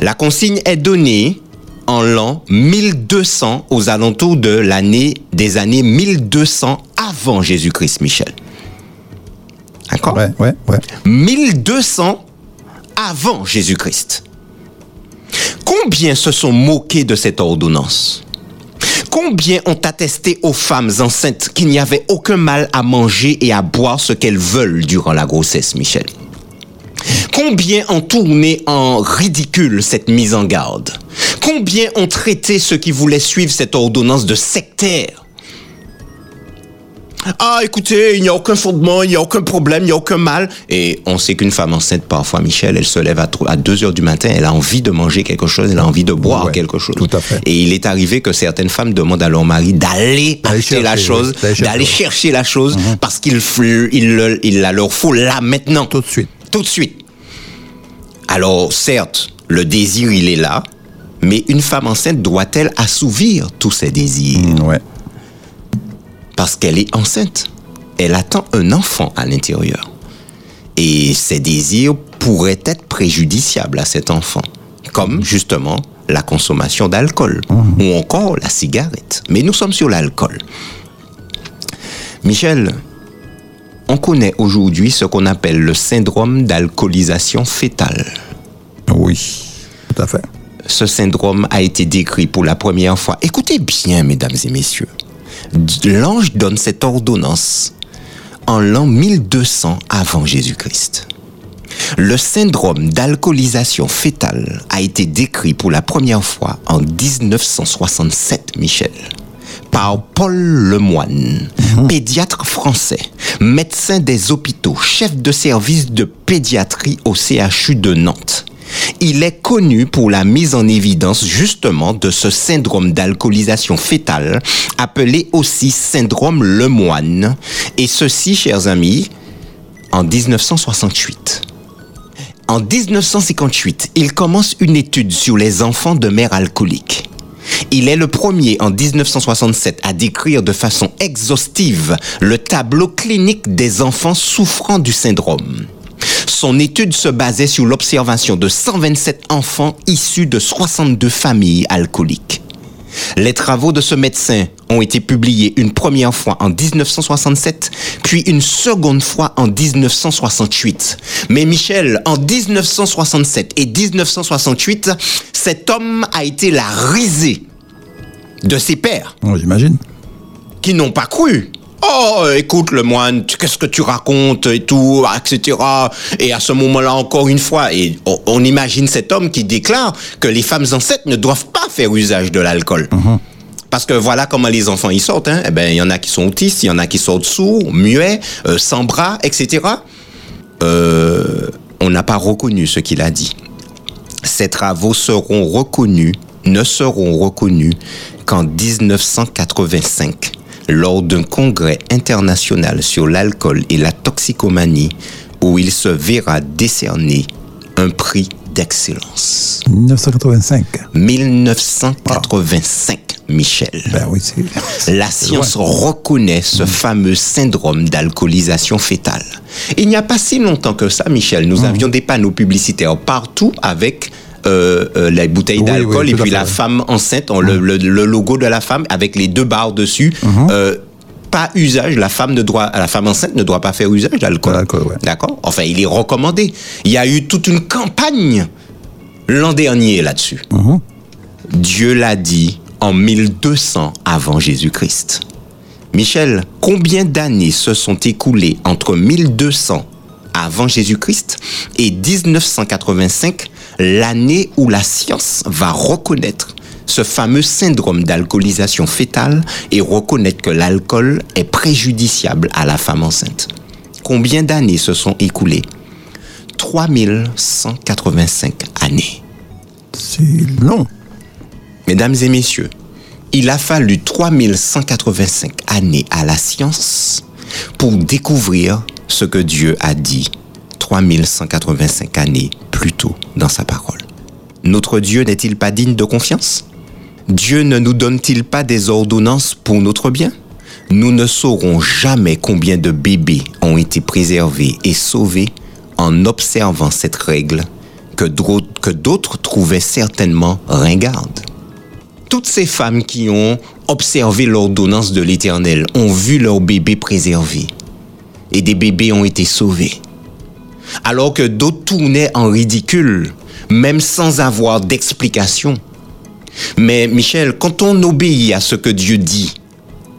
La consigne est donnée en l'an 1200 aux alentours de l'année des années 1200 avant Jésus-Christ, Michel. D'accord? Ouais, ouais, ouais. 1200 avant Jésus-Christ. Combien se sont moqués de cette ordonnance? Combien ont attesté aux femmes enceintes qu'il n'y avait aucun mal à manger et à boire ce qu'elles veulent durant la grossesse, Michel? Combien ont tourné en ridicule cette mise en garde? Combien ont traité ceux qui voulaient suivre cette ordonnance de sectaires? Ah, écoutez, il n'y a aucun fondement, il n'y a aucun problème, il n'y a aucun mal. Et on sait qu'une femme enceinte, parfois, Michel, elle se lève à, tro- à 2 heures du matin, elle a envie de manger quelque chose, elle a envie de boire Ouais, quelque chose. tout à fait. Et il est arrivé que certaines femmes demandent à leur mari d'aller acheter la chose, oui, d'aller chercher. la chose, parce qu'il il, il la leur faut là maintenant. Tout de suite. Tout de suite. Alors, certes, le désir, il est là, mais une femme enceinte doit-elle assouvir tous ses désirs? Mm, Ouais. Parce qu'elle est enceinte. Elle attend un enfant à l'intérieur. Et ses désirs pourraient être préjudiciables à cet enfant. Comme, justement, la consommation d'alcool. Ou encore la cigarette. Mais nous sommes sur l'alcool. Michel, on connaît aujourd'hui ce qu'on appelle le syndrome d'alcoolisation fétale. Oui. Tout à fait. Ce syndrome a été décrit pour la première fois. Écoutez bien, mesdames et messieurs. L'ange donne cette ordonnance en l'an 1200 avant Jésus-Christ. Le syndrome d'alcoolisation fétale a été décrit pour la première fois en 1967, Michel, par Paul Lemoine, pédiatre français, médecin des hôpitaux, chef de service de pédiatrie au CHU de Nantes. Il est connu pour la mise en évidence justement de ce syndrome d'alcoolisation fétale, appelé aussi syndrome Lemoine, et ceci, chers amis, en 1968. En 1958, il commence une étude sur les enfants de mères alcooliques. Il est le premier en 1967 à décrire de façon exhaustive le tableau clinique des enfants souffrant du syndrome. Son étude se basait sur l'observation de 127 enfants issus de 62 familles alcooliques. Les travaux de ce médecin ont été publiés une première fois en 1967, puis une seconde fois en 1968. Mais Michel, en 1967 et 1968, cet homme a été la risée de ses pairs Oh, J'imagine. qui n'ont pas cru. Oh, écoute, le moine, qu'est-ce que tu racontes et tout, etc. Et à ce moment-là, encore une fois, et on, on imagine cet homme qui déclare que les femmes enceintes ne doivent pas faire usage de l'alcool. Parce que voilà comment les enfants y sortent. Hein. Eh ben, il y en a qui sont autistes, il y en a qui sortent sourds, muets, euh, sans bras, etc. euh, on n'a pas reconnu ce qu'il a dit. Ces travaux seront reconnus, ne seront reconnus qu'en 1985, lors d'un congrès international sur l'alcool et la toxicomanie, où il se verra décerner un prix d'excellence. 1985. 1985, Michel. Ben oui, c'est. La science reconnaît ce fameux syndrome d'alcoolisation fétale. Il n'y a pas si longtemps que ça, Michel, nous avions des panneaux publicitaires partout avec euh, euh, les bouteilles Oui, d'alcool oui, et puis la femme enceinte, on- le, le- le logo de la femme avec les deux barres dessus. Euh, pas usage, la femme ne doit, la femme enceinte ne doit pas faire usage d'alcool. Ouais. D'accord? Enfin, il est recommandé. Il y a eu toute une campagne l'an dernier là-dessus. Dieu l'a dit en 1200 avant Jésus-Christ. Michel, combien d'années se sont écoulées entre 1200 avant Jésus-Christ et 1985, l'année où la science va reconnaître ce fameux syndrome d'alcoolisation fétale et reconnaître que l'alcool est préjudiciable à la femme enceinte Combien d'années se sont écoulées? 3185 années. C'est long. Mesdames et messieurs, il a fallu 3185 années à la science pour découvrir ce que Dieu a dit 3185 années dans sa parole. Notre Dieu n'est-il pas digne de confiance? Dieu ne nous donne-t-il pas des ordonnances pour notre bien? Nous ne saurons jamais combien de bébés ont été préservés et sauvés en observant cette règle que d'autres trouvaient certainement ringarde. Toutes ces femmes qui ont observé l'ordonnance de l'Éternel ont vu leurs bébés préservés et des bébés ont été sauvés. Alors que d'autres tournaient en ridicule, même sans avoir d'explication. Mais Michel, quand on obéit à ce que Dieu dit,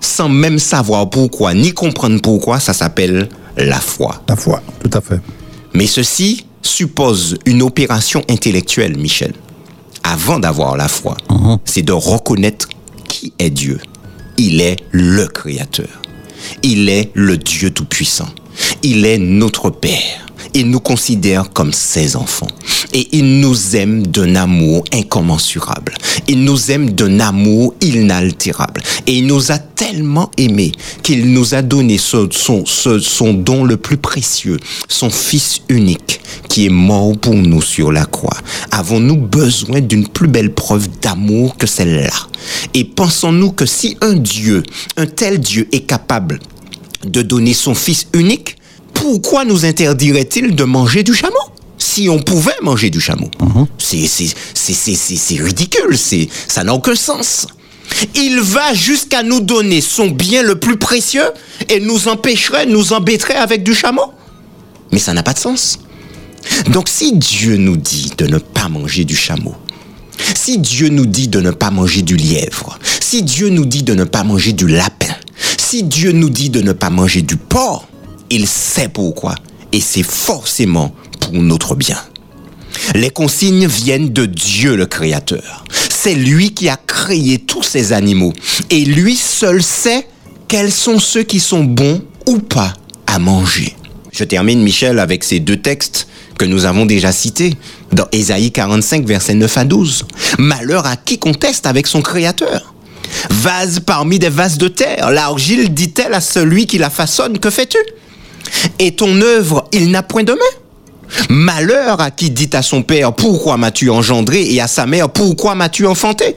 sans même savoir pourquoi, ni comprendre pourquoi, ça s'appelle la foi. La foi, tout à fait. Mais ceci suppose une opération intellectuelle, Michel. Avant d'avoir la foi, c'est de reconnaître qui est Dieu. Il est le Créateur. Il est le Dieu Tout-Puissant. Il est notre Père. Il nous considère comme ses enfants. Et il nous aime d'un amour incommensurable. Il nous aime d'un amour inaltérable. Et il nous a tellement aimés qu'il nous a donné son, son don le plus précieux, son Fils unique, qui est mort pour nous sur la croix. Avons-nous besoin d'une plus belle preuve d'amour que celle-là? Et pensons-nous que si un Dieu, un tel Dieu est capable de donner son Fils unique, pourquoi nous interdirait-il de manger du chameau? Si on pouvait manger du chameau C'est- c'est ridicule, ça n'a aucun sens. Il va jusqu'à nous donner son bien le plus précieux et nous empêcherait, nous embêterait avec du chameau Mais ça n'a pas de sens. Donc si Dieu nous dit de ne pas manger du chameau, si Dieu nous dit de ne pas manger du lièvre, si Dieu nous dit de ne pas manger du lapin, si Dieu nous dit de ne pas manger du porc, il sait pourquoi. Et c'est forcément pour notre bien. Les consignes viennent de Dieu le Créateur. C'est lui qui a créé tous ces animaux. Et lui seul sait quels sont ceux qui sont bons ou pas à manger. Je termine, Michel, avec ces deux textes que nous avons déjà cités dans Ésaïe 45, versets 9 à 12. Malheur à qui conteste avec son Créateur Vase parmi des vases de terre, l'argile dit-elle à celui qui la façonne, que fais-tu? Et ton œuvre, il n'a point de main Malheur à qui dit à son père, pourquoi m'as-tu engendré Et à sa mère, pourquoi m'as-tu enfanté?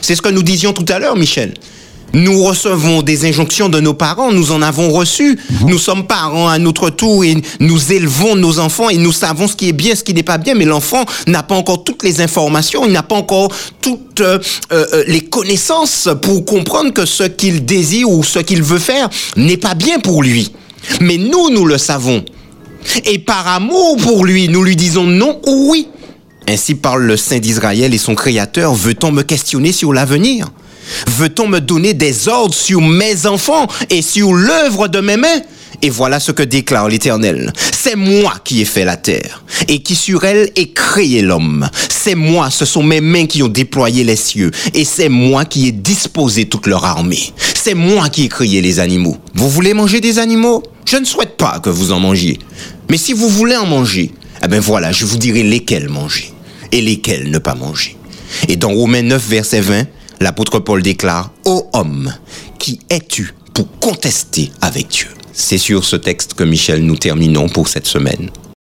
C'est ce que nous disions tout à l'heure, Michel. Nous recevons des injonctions de nos parents, nous en avons reçu. Nous sommes parents à notre tour et nous élevons nos enfants et nous savons ce qui est bien, ce qui n'est pas bien, mais l'enfant n'a pas encore toutes les informations, il n'a pas encore toutes euh, euh, les connaissances pour comprendre que ce qu'il désire ou ce qu'il veut faire n'est pas bien pour lui. Mais nous, nous le savons. Et par amour pour lui, nous lui disons non ou oui. Ainsi parle le Saint d'Israël et son Créateur. Veut-on me questionner sur l'avenir? Veut-on me donner des ordres sur mes enfants et sur l'œuvre de mes mains? Et voilà ce que déclare l'Éternel. C'est moi qui ai fait la terre, et qui sur elle ai créé l'homme. C'est moi, ce sont mes mains qui ont déployé les cieux, et c'est moi qui ai disposé toute leur armée. C'est moi qui ai créé les animaux. Vous voulez manger des animaux? Je ne souhaite pas que vous en mangiez. Mais si vous voulez en manger, eh ben voilà, je vous dirai lesquels manger, et lesquels ne pas manger. Et dans Romains 9, verset 20, l'apôtre Paul déclare, Ô homme, qui es-tu pour contester avec Dieu? C'est sur ce texte que Michel nous terminons pour cette semaine.